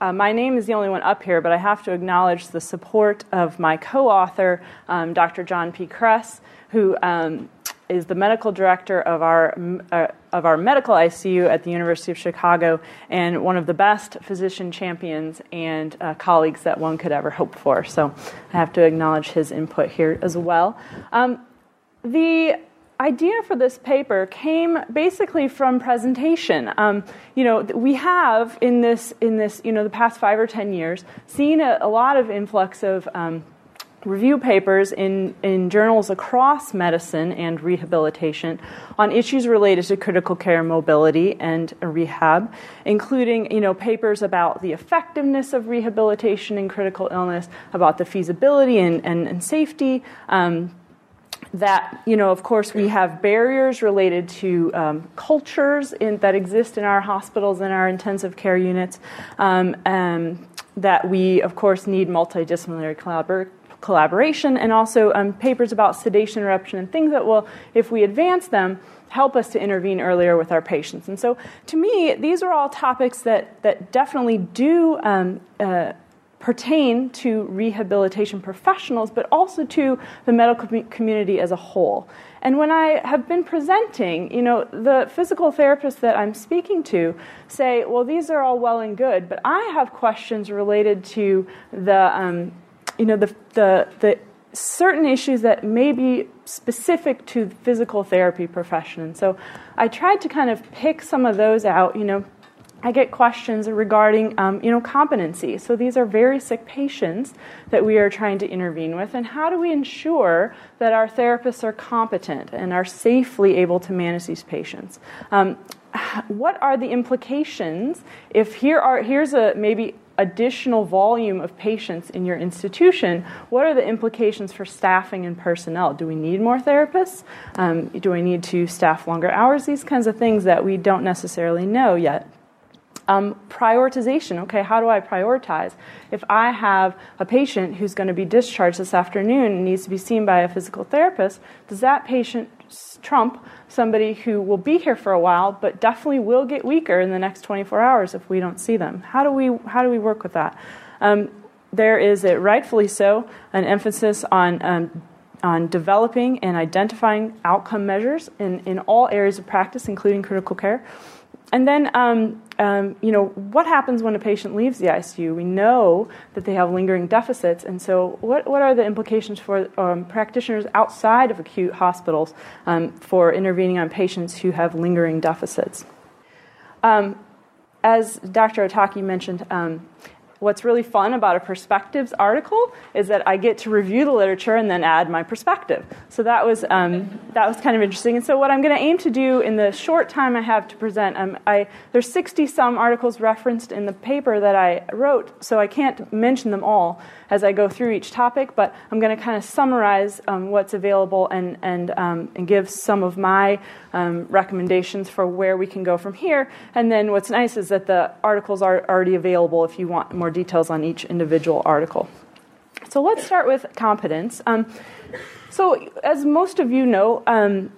uh, my name is the only one up here, but I have to acknowledge the support of my co author, um, Dr. John P. Kress, who um, is the medical director of our uh, of our medical ICU at the University of Chicago, and one of the best physician champions and uh, colleagues that one could ever hope for. So I have to acknowledge his input here as well. Um, the idea for this paper came basically from presentation. Um, you know, we have in this in this you know the past five or ten years seen a, a lot of influx of um, review papers in, in journals across medicine and rehabilitation on issues related to critical care mobility and rehab, including you know, papers about the effectiveness of rehabilitation in critical illness, about the feasibility and, and, and safety. Um, that you know of course we have barriers related to um, cultures in, that exist in our hospitals and our intensive care units um, um, that we of course need multidisciplinary collaboration collaboration and also um, papers about sedation interruption and things that will, if we advance them, help us to intervene earlier with our patients. And so, to me, these are all topics that, that definitely do um, uh, pertain to rehabilitation professionals, but also to the medical community as a whole. And when I have been presenting, you know, the physical therapists that I'm speaking to say, well, these are all well and good, but I have questions related to the um, you know, the, the, the certain issues that may be specific to the physical therapy profession. So I tried to kind of pick some of those out. You know, I get questions regarding, um, you know, competency. So these are very sick patients that we are trying to intervene with, and how do we ensure that our therapists are competent and are safely able to manage these patients? Um, what are the implications if here are here's a maybe additional volume of patients in your institution, what are the implications for staffing and personnel? Do we need more therapists? Um, do we need to staff longer hours? These kinds of things that we don't necessarily know yet. Um, prioritization. Okay, how do I prioritize? If I have a patient who's going to be discharged this afternoon and needs to be seen by a physical therapist, does that patient trump somebody who will be here for a while, but definitely will get weaker in the next 24 hours if we don't see them? How do we how do we work with that? Um, there is, a, rightfully so, an emphasis on um, on developing and identifying outcome measures in, in all areas of practice, including critical care. And then, um, um, you know, what happens when a patient leaves the ICU? We know that they have lingering deficits, and so what, what are the implications for um, practitioners outside of acute hospitals um, for intervening on patients who have lingering deficits? Um, as Dr. Ohtake mentioned, um, what's really fun about a perspectives article is that I get to review the literature and then add my perspective. So that was um, that was kind of interesting. And so what I'm going to aim to do in the short time I have to present, um, I, there's 60 some articles referenced in the paper that I wrote, so I can't mention them all as I go through each topic. But I'm going to kind of summarize um, what's available and and um, and give some of my um, recommendations for where we can go from here. And then what's nice is that the articles are already available if you want more details on each individual article. So let's start with competence. Um, so, as most of you know, um,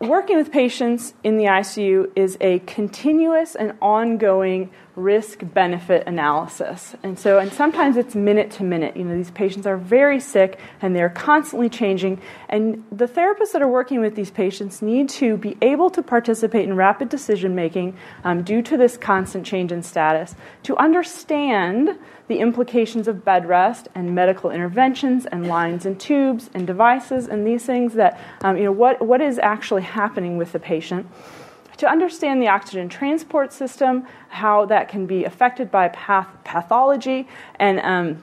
working with patients in the ICU is a continuous and ongoing risk benefit analysis. And so, and sometimes it's minute to minute. You know, these patients are very sick and they're constantly changing. And the therapists that are working with these patients need to be able to participate in rapid decision making um, due to this constant change in status, to understand the implications of bed rest and medical interventions and lines and tubes and devices and these things that, um, you know, what, what is actually happening with the patient to understand the oxygen transport system, how that can be affected by path- pathology, and um,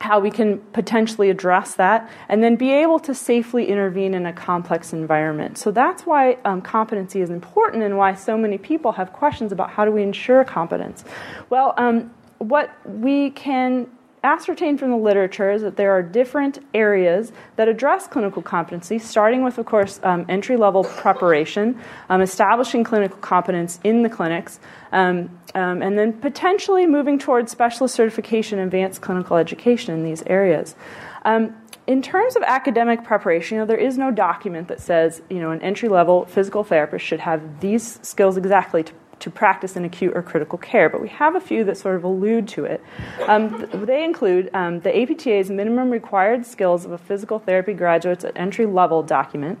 how we can potentially address that, and then be able to safely intervene in a complex environment. So that's why um, competency is important and why so many people have questions about how do we ensure competence. Well, um, what we can ascertained from the literature is that there are different areas that address clinical competency, starting with, of course, um, entry level preparation, um, establishing clinical competence in the clinics, um, um, and then potentially moving towards specialist certification advanced clinical education in these areas. Um, in terms of academic preparation, you know, there is no document that says, you know, an entry level physical therapist should have these skills exactly to to practice in acute or critical care, but we have a few that sort of allude to it. Um, they include um, the APTA's minimum required skills of a physical therapy graduate's at entry level document,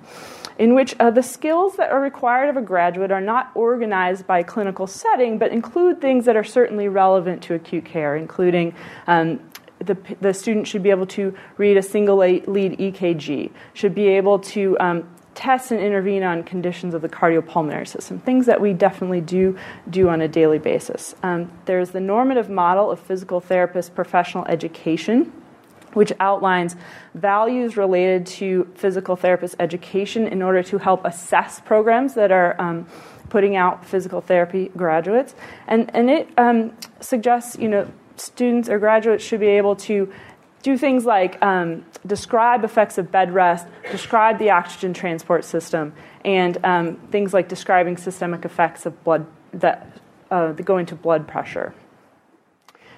in which uh, the skills that are required of a graduate are not organized by clinical setting, but include things that are certainly relevant to acute care, including um, the, the, student should be able to read a single lead EKG, should be able to um, test and intervene on conditions of the cardiopulmonary system, things that we definitely do do on a daily basis. Um, there's the normative model of physical therapist professional education, which outlines values related to physical therapist education in order to help assess programs that are um, putting out physical therapy graduates. And, and it um, suggests, you know, students or graduates should be able to do things like um, describe effects of bed rest, describe the oxygen transport system, and um, things like describing systemic effects of blood that, uh, that go into blood pressure.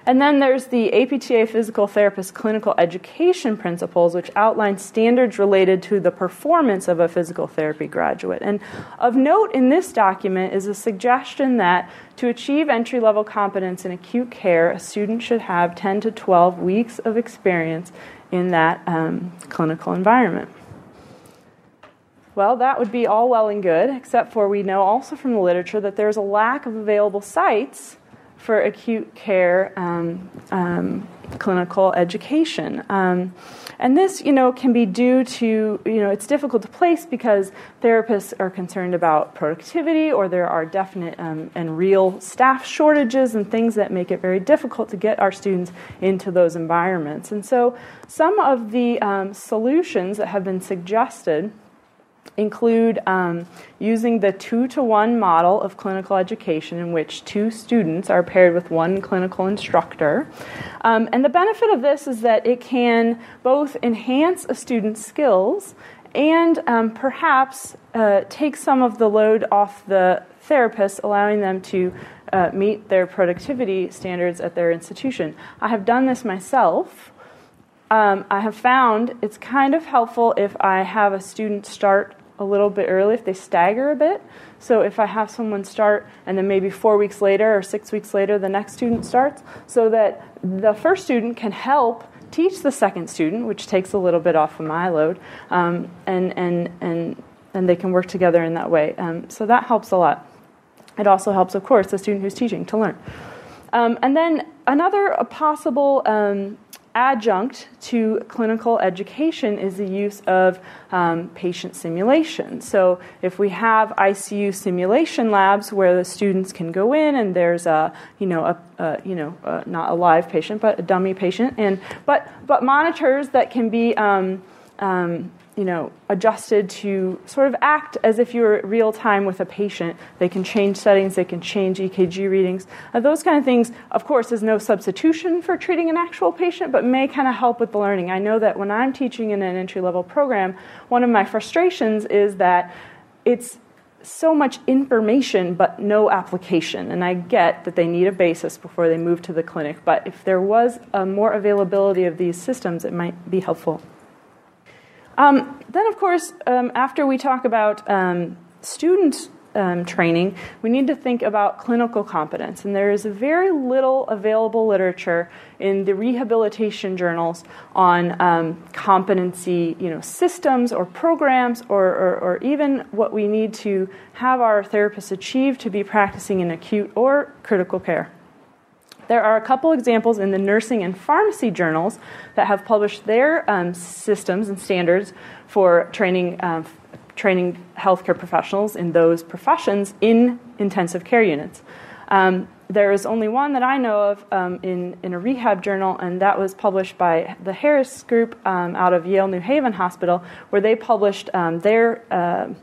And then there's the APTA Physical Therapist Clinical Education Principles, which outline standards related to the performance of a physical therapy graduate. And of note in this document is a suggestion that to achieve entry level competence in acute care, a student should have 10 to 12 weeks of experience in that um, clinical environment. Well, that would be all well and good, except for we know also from the literature that there's a lack of available sites for acute care um, um, clinical education. Um, and this, you know, can be due to, you know, it's difficult to place because therapists are concerned about productivity or there are definite um, and real staff shortages and things that make it very difficult to get our students into those environments. And so some of the um, solutions that have been suggested include um, using the two to one model of clinical education in which two students are paired with one clinical instructor. Um, and the benefit of this is that it can both enhance a student's skills and um, perhaps uh, take some of the load off the therapist, allowing them to uh, meet their productivity standards at their institution. I have done this myself. Um, I have found it's kind of helpful if I have a student start a little bit early, if they stagger a bit. So if I have someone start and then maybe four weeks later or six weeks later the next student starts, so that the first student can help teach the second student, which takes a little bit off of my load, um, and, and, and, and they can work together in that way. Um, so that helps a lot. It also helps, of course, the student who's teaching to learn. Um, and then another possible um, adjunct to clinical education is the use of um, patient simulation. So, if we have ICU simulation labs where the students can go in and there's a, you know, a, a you know, a, not a live patient but a dummy patient, and but but monitors that can be um, um, you know, adjusted to sort of act as if you're real time with a patient. They can change settings, they can change EKG readings. Uh, those kind of things, of course, is no substitution for treating an actual patient, but may kind of help with the learning. I know that when I'm teaching in an entry level program, one of my frustrations is that it's so much information but no application. And I get that they need a basis before they move to the clinic, but if there was more availability of these systems, it might be helpful. Um, then, of course, um, after we talk about um, student um, training, we need to think about clinical competence. And there is very little available literature in the rehabilitation journals on um, competency you know, systems or programs or, or, or even what we need to have our therapists achieve to be practicing in acute or critical care. There are a couple examples in the nursing and pharmacy journals that have published their um, systems and standards for training, um, training healthcare professionals in those professions in intensive care units. Um, there is only one that I know of um, in, in a rehab journal, and that was published by the Harris Group um, out of Yale New Haven Hospital, where they published um, their uh,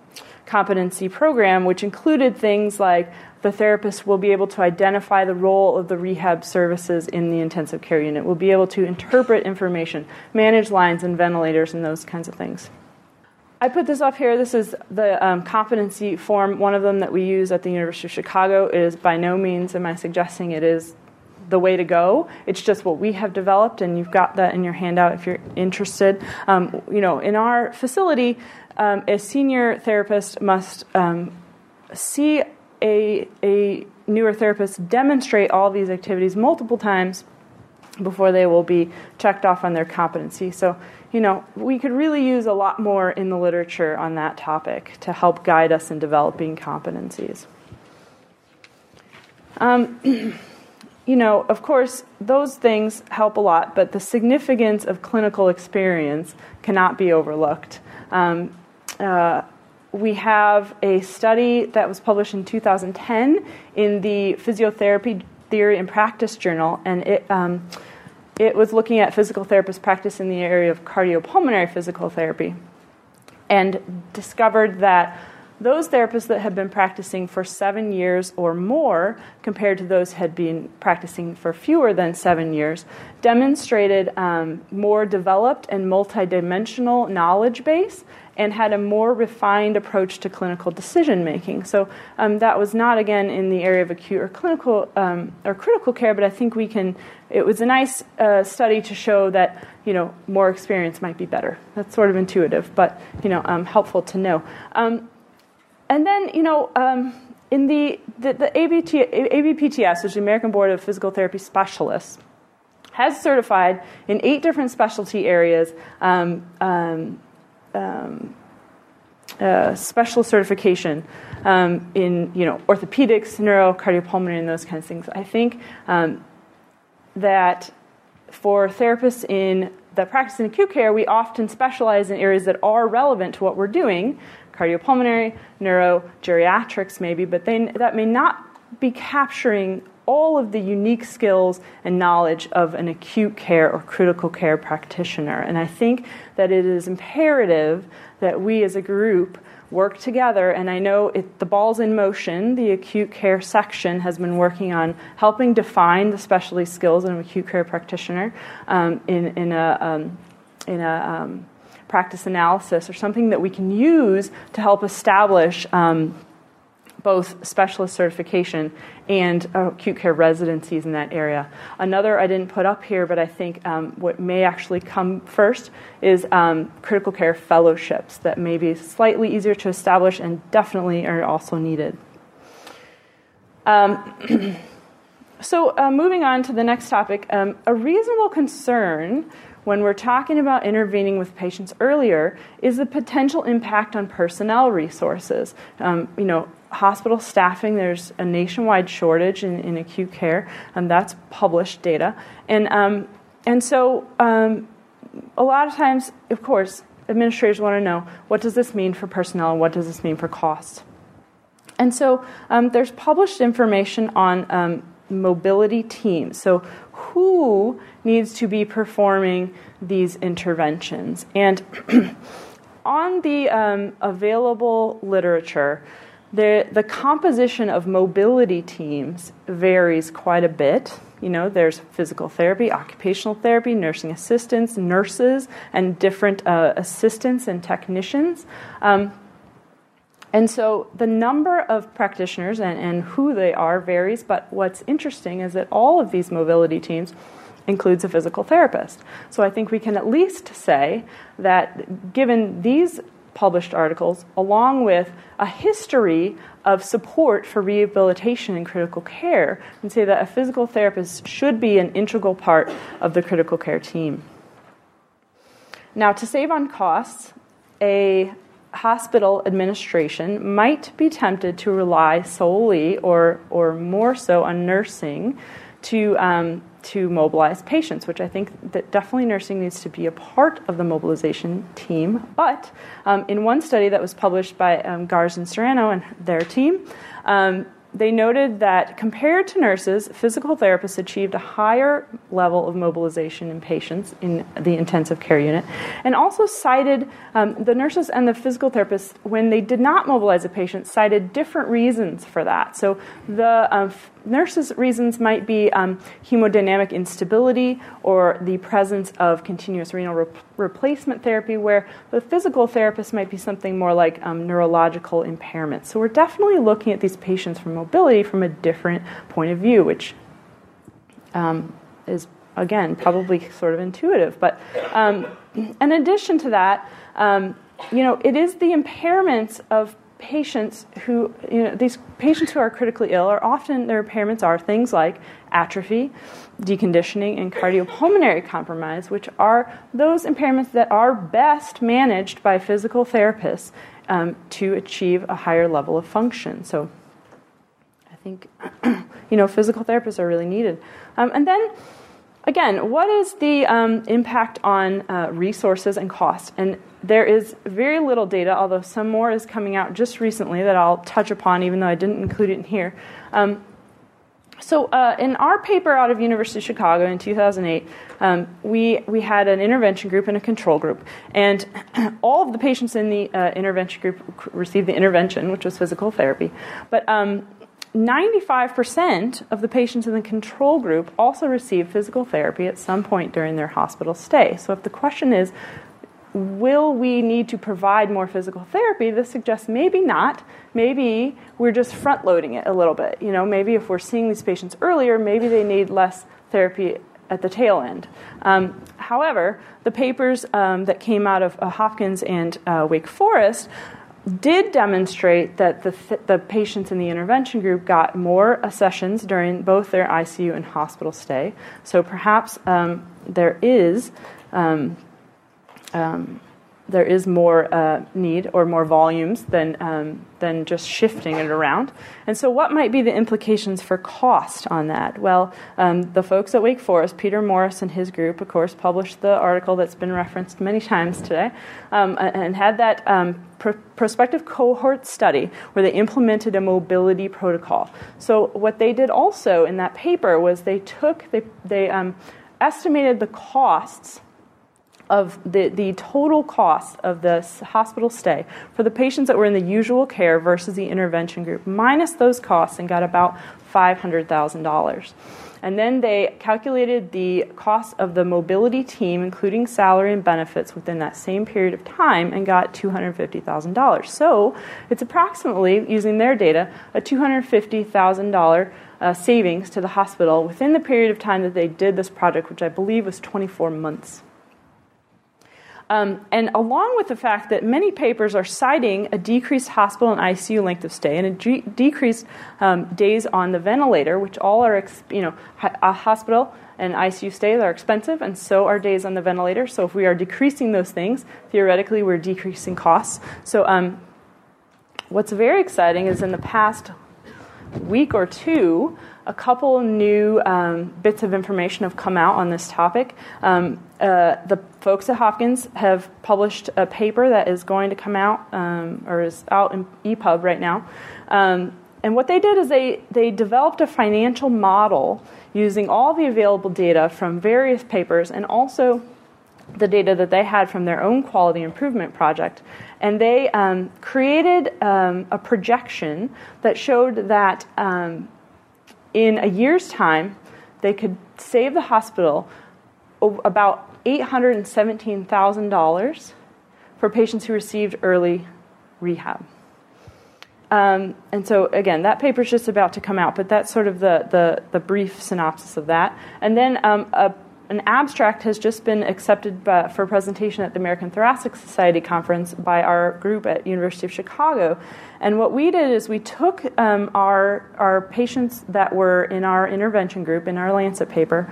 competency program, which included things like the therapist will be able to identify the role of the rehab services in the intensive care unit, will be able to interpret information, manage lines and ventilators, and those kinds of things. I put this up here. This is the um, competency form, one of them that we use at the University of Chicago. It is by no means am I suggesting it is the way to go. It's just what we have developed, and you've got that in your handout if you're interested. Um, you know, in our facility, um, a senior therapist must um, see a, a newer therapist demonstrate all these activities multiple times before they will be checked off on their competency. So, you know, we could really use a lot more in the literature on that topic to help guide us in developing competencies. Um, you know, of course, those things help a lot, but the significance of clinical experience cannot be overlooked. Um, uh, we have a study that was published in 2010 in the Physiotherapy Theory and Practice Journal, and it, um, it was looking at physical therapists' practice in the area of cardiopulmonary physical therapy and discovered that those therapists that had been practicing for seven years or more, compared to those had been practicing for fewer than seven years, demonstrated um, more developed and multidimensional knowledge base and had a more refined approach to clinical decision making. So um, that was not again in the area of acute or clinical um, or critical care, but I think we can. It was a nice uh, study to show that you know more experience might be better. That's sort of intuitive, but you know um, helpful to know. Um, and then you know. Um, in the, the, the ABT, ABPTS, which is the American Board of Physical Therapy Specialists, has certified in eight different specialty areas um, um, um, uh, special certification um, in you know orthopedics, neuro, cardiopulmonary, and those kinds of things. I think um, that for therapists in the practice in acute care, we often specialize in areas that are relevant to what we're doing, cardiopulmonary, neuro, geriatrics, maybe, but they, that may not be capturing all of the unique skills and knowledge of an acute care or critical care practitioner. And I think that it is imperative that we as a group work together. And I know it, the ball's in motion. The acute care section has been working on helping define the specialty skills of an acute care practitioner um, in, in a, um, in a um, practice analysis or something that we can use to help establish um, both specialist certification and acute care residencies in that area. Another I didn't put up here, but I think um, what may actually come first is um, critical care fellowships that may be slightly easier to establish and definitely are also needed. Um, so, uh, moving on to the next topic, um, a reasonable concern when we're talking about intervening with patients earlier is the potential impact on personnel resources. Um, you know, hospital staffing, there's a nationwide shortage in, in acute care, and that's published data. And, um, and so, um, a lot of times, of course, administrators want to know what does this mean for personnel and what does this mean for cost. And so, um, there's published information on um, mobility teams. So, who needs to be performing these interventions? And on the um, available literature, the, the composition of mobility teams varies quite a bit. You know, there's physical therapy, occupational therapy, nursing assistants, nurses, and different uh, assistants and technicians. Um, and so the number of practitioners and, and who they are varies, but what's interesting is that all of these mobility teams includes a physical therapist. So I think we can at least say that given these published articles, along with a history of support for rehabilitation in critical care, and say that a physical therapist should be an integral part of the critical care team. Now, to save on costs, a hospital administration might be tempted to rely solely or, or more so on nursing to, um, to mobilize patients, which I think that definitely nursing needs to be a part of the mobilization team. But um, in one study that was published by um, Garzon-Serrano and their team, um, they noted that compared to nurses, physical therapists achieved a higher level of mobilization in patients in the intensive care unit, and also cited um, the nurses and the physical therapists, when they did not mobilize a patient, cited different reasons for that. So the um, nurses' reasons might be um, hemodynamic instability or the presence of continuous renal re- replacement therapy, where the physical therapist might be something more like um, neurological impairment. So we're definitely looking at these patients for mobility from a different point of view, which um, is again probably sort of intuitive. But um, in addition to that, um, you know, it is the impairments of patients who, you know, these patients who are critically ill are often, their impairments are things like atrophy, deconditioning, and cardiopulmonary compromise, which are those impairments that are best managed by physical therapists um, to achieve a higher level of function. So I think, you know, physical therapists are really needed. Um, and then, again, what is the um, impact on uh, resources and cost? And there is very little data, although some more is coming out just recently that I'll touch upon, even though I didn't include it in here. Um, so, uh, in our paper out of University of Chicago in 2008, um, we we had an intervention group and a control group, and all of the patients in the uh, intervention group received the intervention, which was physical therapy, but um, 95% of the patients in the control group also received physical therapy at some point during their hospital stay. So, if the question is, will we need to provide more physical therapy? This suggests maybe not. Maybe we're just front loading it a little bit. You know, maybe if we're seeing these patients earlier, maybe they need less therapy at the tail end. Um, however, the papers um, that came out of uh, Hopkins and uh, Wake Forest did demonstrate that the, th- the patients in the intervention group got more accessions during both their ICU and hospital stay. So perhaps um, there is um, um, there is more uh, need or more volumes than, um, than just shifting it around. And so, what might be the implications for cost on that? Well, um, the folks at Wake Forest, Peter Morris and his group, of course, published the article that's been referenced many times today um, and had that um, pr- prospective cohort study where they implemented a mobility protocol. So, what they did also in that paper was they took, they, they um, estimated the costs of the, the total cost of the hospital stay for the patients that were in the usual care versus the intervention group, minus those costs, and got about $500,000. And then they calculated the cost of the mobility team, including salary and benefits, within that same period of time and got $250,000. So it's approximately, using their data, a $250,000 uh, savings to the hospital within the period of time that they did this project, which I believe was 24 months. Um, and along with the fact that many papers are citing a decreased hospital and ICU length of stay and a de- decreased um, days on the ventilator, which all are, you know, a hospital and ICU stays are expensive, and so are days on the ventilator. So if we are decreasing those things, theoretically, we're decreasing costs. So um, what's very exciting is in the past week or two, a couple new um, bits of information have come out on this topic. Um, uh, the folks at Hopkins have published a paper that is going to come out um, or is out in EPUB right now. Um, and what they did is they, they developed a financial model using all the available data from various papers and also the data that they had from their own quality improvement project. And they um, created um, a projection that showed that um, in a year's time, they could save the hospital about $817,000 for patients who received early rehab. Um, and so, again, that paper is just about to come out, but that's sort of the, the, the brief synopsis of that. And then um, a an abstract has just been accepted by, for presentation at the American Thoracic Society conference by our group at University of Chicago. And what we did is we took um, our our patients that were in our intervention group in our Lancet paper,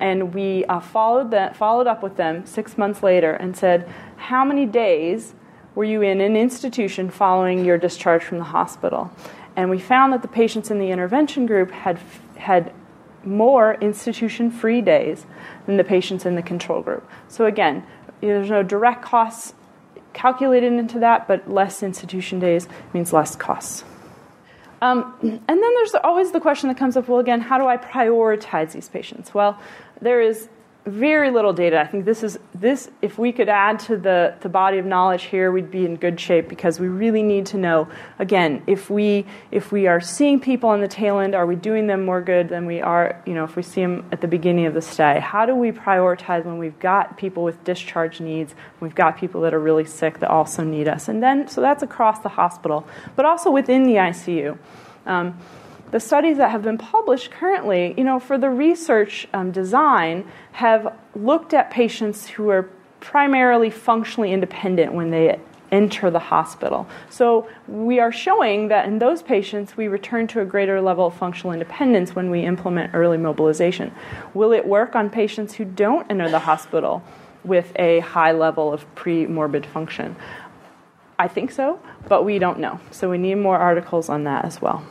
and we uh, followed that followed up with them six months later and said, how many days were you in an institution following your discharge from the hospital? And we found that the patients in the intervention group had had more institution free days than the patients in the control group. So, again, there's no direct costs calculated into that, but less institution days means less costs. Um, and then there's always the question that comes up well, again, how do I prioritize these patients? Well, there is very little data. I think this is this. If we could add to the the body of knowledge here, we'd be in good shape because we really need to know. Again, if we if we are seeing people on the tail end, are we doing them more good than we are? You know, if we see them at the beginning of the stay, how do we prioritize when we've got people with discharge needs? We've got people that are really sick that also need us, and then so that's across the hospital, but also within the ICU. Um, the studies that have been published currently, you know, for the research um, design, have looked at patients who are primarily functionally independent when they enter the hospital. So we are showing that in those patients, we return to a greater level of functional independence when we implement early mobilization. Will it work on patients who don't enter the hospital with a high level of pre morbid function? I think so, but we don't know. So we need more articles on that as well.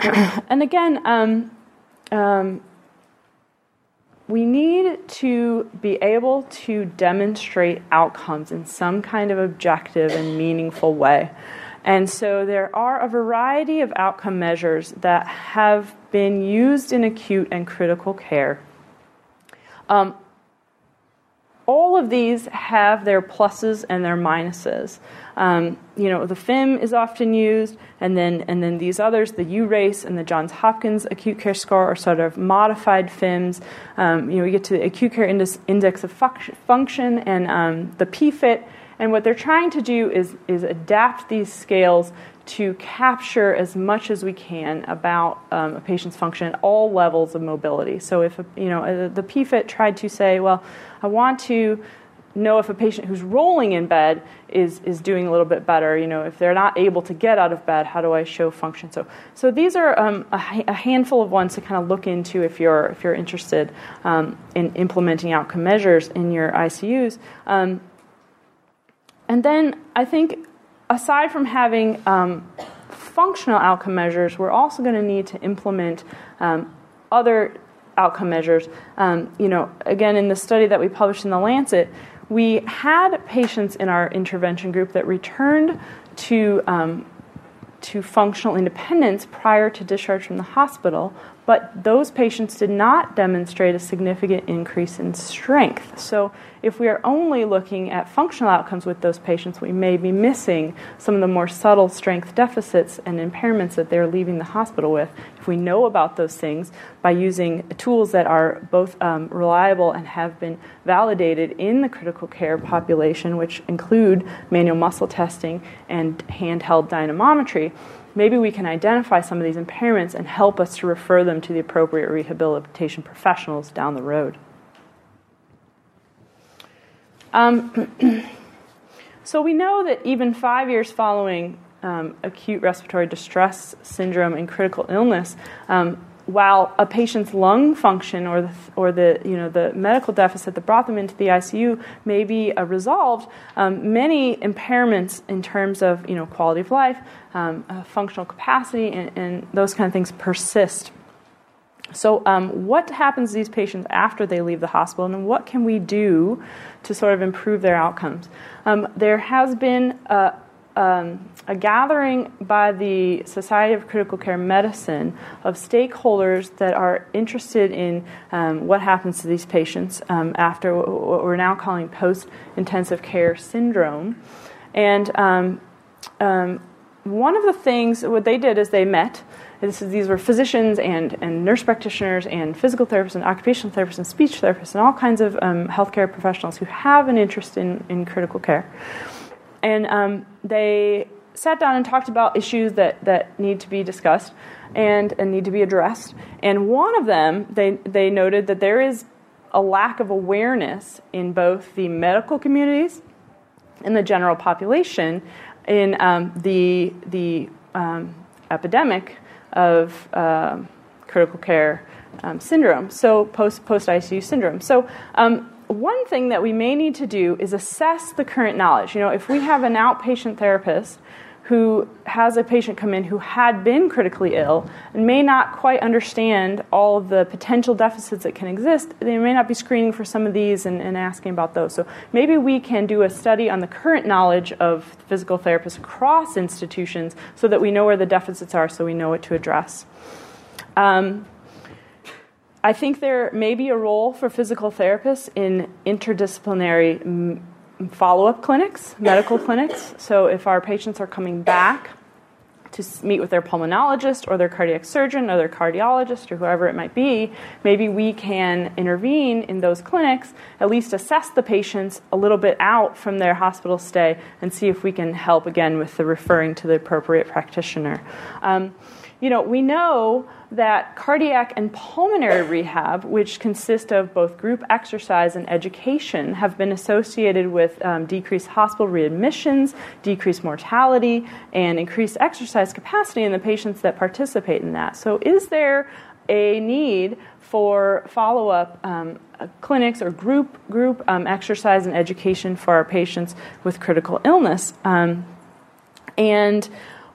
and again, um, um, we need to be able to demonstrate outcomes in some kind of objective and meaningful way. And so there are a variety of outcome measures that have been used in acute and critical care. Um, all of these have their pluses and their minuses. Um, you know, the FIM is often used, and then and then these others, the U-RACE and the Johns Hopkins acute care score, are sort of modified FIMs. Um, you know, we get to the acute care index, index of function and um, the PFIT, and what they're trying to do is is adapt these scales to capture as much as we can about um, a patient's function at all levels of mobility. So if you know uh, the PFIT tried to say, well, I want to know if a patient who's rolling in bed is, is doing a little bit better. You know, if they're not able to get out of bed, how do I show function? So, so these are um, a, a, handful of ones to kind of look into if you're if you're interested um, in implementing outcome measures in your ICUs. Um, and then I think aside from having um, functional outcome measures, we're also going to need to implement um, other outcome measures. Um, you know, again, in the study that we published in the Lancet, we had patients in our intervention group that returned to um, to functional independence prior to discharge from the hospital, but those patients did not demonstrate a significant increase in strength. So, if we are only looking at functional outcomes with those patients, we may be missing some of the more subtle strength deficits and impairments that they're leaving the hospital with. If we know about those things by using tools that are both um, reliable and have been validated in the critical care population, which include manual muscle testing and handheld dynamometry, maybe we can identify some of these impairments and help us to refer them to the appropriate rehabilitation professionals down the road. Um, so we know that even five years following um, acute respiratory distress syndrome and critical illness, um, while a patient's lung function or the, or the, you know, the medical deficit that brought them into the ICU may be uh, resolved, um, many impairments in terms of you know, quality of life, um, uh, functional capacity, and, and, those kind of things persist. So, um, what happens to these patients after they leave the hospital, and what can we do to sort of improve their outcomes? Um, there has been a, um, a gathering by the Society of Critical Care Medicine of stakeholders that are interested in um, what happens to these patients um, after what we're now calling post intensive care syndrome. And um, one of the things, what they did is they met. Is, these were physicians and, and nurse practitioners and physical therapists and occupational therapists and speech therapists and all kinds of um, healthcare professionals who have an interest in, in critical care and um, they sat down and talked about issues that, that need to be discussed and, and need to be addressed. And one of them, they, they noted that there is a lack of awareness in both the medical communities and the general population in um, the, the um, epidemic of uh, critical care um, syndrome, so post post ICU syndrome. So um, one thing that we may need to do is assess the current knowledge. You know, if we have an outpatient therapist who has a patient come in who had been critically ill and may not quite understand all of the potential deficits that can exist, they may not be screening for some of these and, and, asking about those. So maybe we can do a study on the current knowledge of physical therapists across institutions so that we know where the deficits are so we know what to address. Um, I think there may be a role for physical therapists in interdisciplinary m- follow up clinics, medical clinics. So if our patients are coming back to meet with their pulmonologist or their cardiac surgeon or their cardiologist or whoever it might be, maybe we can intervene in those clinics, at least assess the patients a little bit out from their hospital stay and see if we can help again with the referring to the appropriate practitioner. Um, you know, we know that cardiac and pulmonary rehab, which consist of both group exercise and education, have been associated with um, decreased hospital readmissions, decreased mortality, and increased exercise capacity in the patients that participate in that. So, is there a need for follow up um, clinics or group, group um, exercise and education for our patients with critical illness? Um, and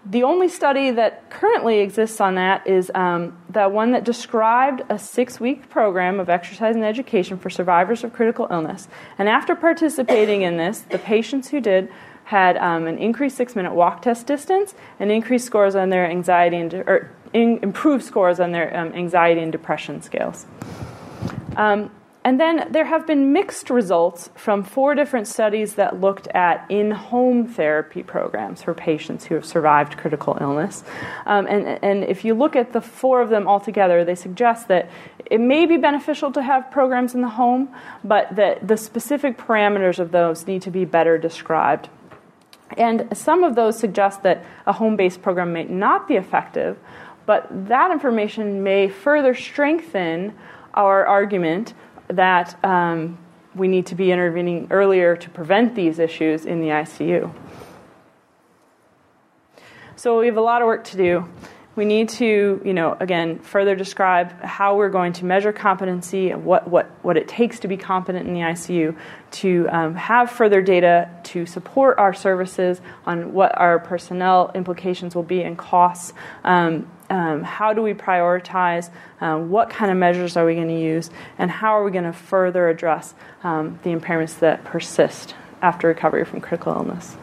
the only study that currently exists on that is um, the one that described a six week program of exercise and education for survivors of critical illness. And after participating in this, the patients who did had um, an increased six minute walk test distance and increased scores on their anxiety and de- or in, improved scores on their um, anxiety and depression scales. Um, and then there have been mixed results from four different studies that looked at in home therapy programs for patients who have survived critical illness. Um, and, and if you look at the four of them altogether, they suggest that it may be beneficial to have programs in the home, but that the specific parameters of those need to be better described. And some of those suggest that a home based program may not be effective, but that information may further strengthen our argument that um, we need to be intervening earlier to prevent these issues in the ICU. So we have a lot of work to do. We need to, you know, again, further describe how we're going to measure competency and what, what, what it takes to be competent in the ICU, to um, have further data to support our services on what our personnel implications will be and costs, um, um, how do we prioritize, um, what kind of measures are we going to use, and how are we going to further address um, the impairments that persist after recovery from critical illness.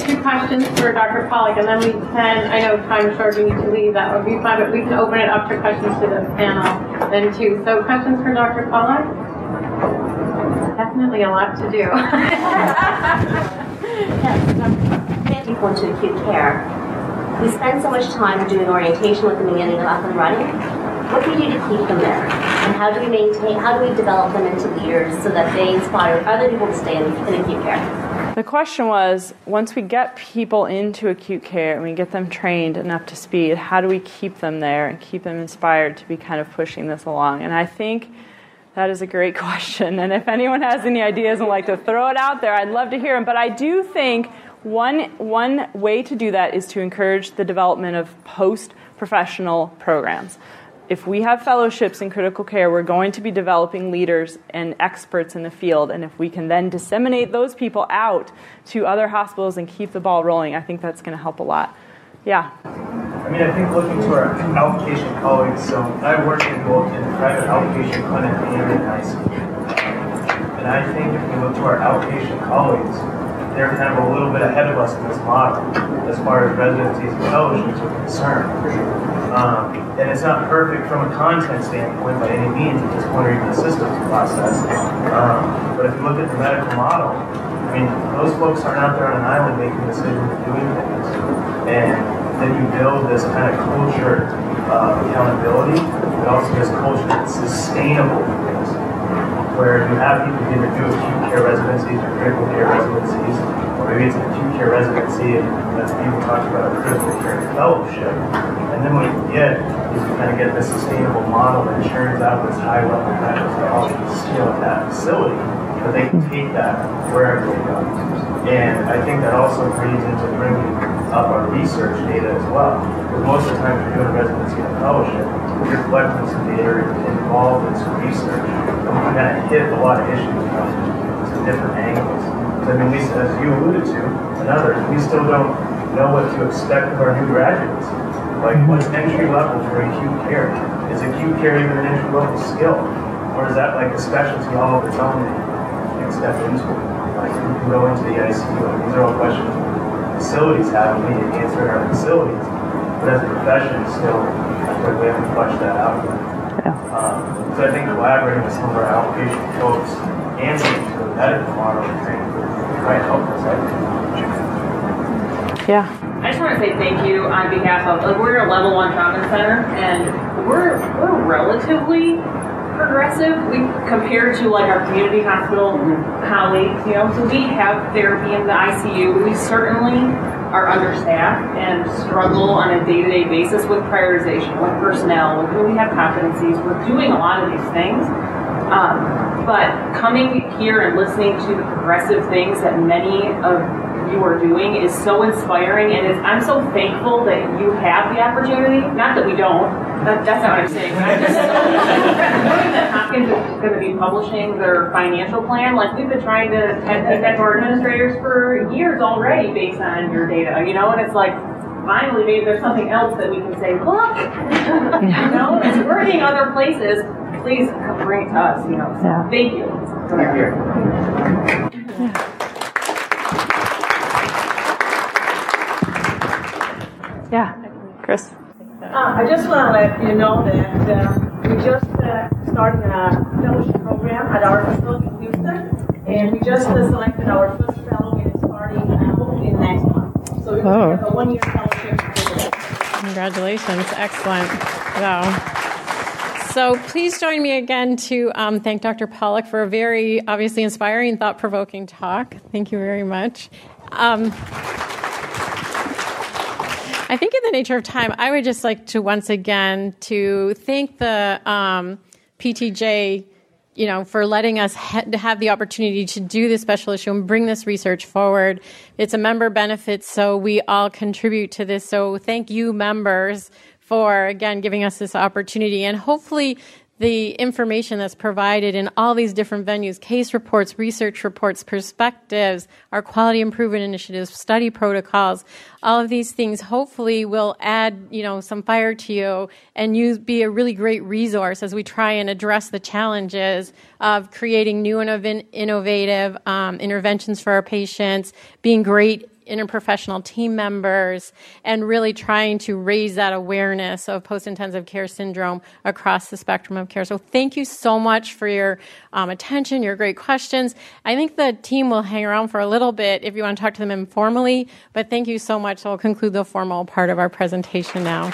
two questions for Dr. Pawlik, and then we can, I know time short, we need to leave, that would be fine, but we can open it up to questions to the panel then too. So questions for Dr. Pawlik? Definitely a lot to do. yes, people into acute care. We spend so much time doing orientation with them and getting them up and running. What do we do to keep them there? And how do we maintain, how do we develop them into leaders so that they inspire other people to stay in, in acute care? The question was once we get people into acute care and we get them trained and up to speed, how do we keep them there and keep them inspired to be kind of pushing this along? And I think that is a great question. And if anyone has any ideas and like to throw it out there, I'd love to hear them. But I do think one, one way to do that is to encourage the development of post professional programs. If we have fellowships in critical care, we're going to be developing leaders and experts in the field. And if we can then disseminate those people out to other hospitals and keep the ball rolling, I think that's going to help a lot. Yeah. I mean, I think looking to our outpatient colleagues, so I work in both in private outpatient clinic and in ICU. And I think if we look to our outpatient colleagues, they're kind of a little bit ahead of us in this model as far as residencies and fellowships are concerned. Um, and it's not perfect from a content standpoint by any means at this point or even the systems process. Um, but if you look at the medical model, I mean, those folks aren't out there on an island making decisions and doing things. And then you build this kind of culture uh, accountability, it also gives culture that's sustainable for things. Where you have people either do acute care residencies or critical care residencies, or maybe it's an acute care residency and as people talked about a critical care fellowship. And then what you get is you kind of get this sustainable model that churns out this high level medical technology skill at that facility, but they can take that wherever they go. And I think that also breeds into bringing up our research data as well. Because most of the time you're doing a residency and a fellowship, you're collecting some data involved in some research. And we kind of hit a lot of issues from some different angles. So, I mean, we, as you alluded to, and others, we still don't know what to expect of our new graduates. Like, mm-hmm. what's entry level for acute care? Is acute care even an entry level skill? Or is that like a specialty all of its own that you can step into? Like, you can go into the ICU. These are all questions facilities have, and we need to answer in our facilities. But as a profession, still, I feel like we haven't fleshed that out yet. Um, so I think collaborating with some of our outpatient folks and to the medical model, I think, might help us. I think. Yeah. I just want to say thank you on behalf of like we're a level one trauma center and we're we're relatively progressive we compared to like our community hospital colleagues, you know. So we have therapy in the ICU. We certainly are understaffed and struggle on a day-to-day basis with prioritization, with personnel, with who we have competencies. We're doing a lot of these things. Um, but coming here and listening to the progressive things that many of you are doing is so inspiring, and it's, I'm so thankful that you have the opportunity. Not that we don't. That, that's not what I'm saying. But I'm just knowing that Hopkins is going to be publishing their financial plan. Like we've been trying to take that to our administrators for years already, based on your data. You know, and it's like finally maybe there's something else that we can say, look, you know, it's working other places. Please come bring it to us, you know. So Yeah. thank you for your Yeah. Chris. Uh, I just want to let you know that uh, we just uh, started a fellowship program at our facility in Houston, and we just uh, selected our first fellow and it's starting in next month. So we Oh. have a one-year fellowship. Congratulations. Excellent. Wow. So please join me again to um, thank Dr. Pawlik for a very obviously inspiring, thought provoking talk. Thank you very much. Um, I think in the nature of time, I would just like to once again to thank the um, PTJ, you know, for letting us ha- have the opportunity to do this special issue and bring this research forward. It's a member benefit, so we all contribute to this. So thank you, members, for again giving us this opportunity, and hopefully the information that's provided in all these different venues case reports, research reports, perspectives, our quality improvement initiatives, study protocols all of these things hopefully will add you know some fire to you and you be a really great resource as we try and address the challenges of creating new and innovative um, interventions for our patients being great interprofessional team members and really trying to raise that awareness of post intensive care syndrome across the spectrum of care. So, thank you so much for your um, attention, your great questions. I think the team will hang around for a little bit if you want to talk to them informally, but thank you so much. So, we'll conclude the formal part of our presentation now.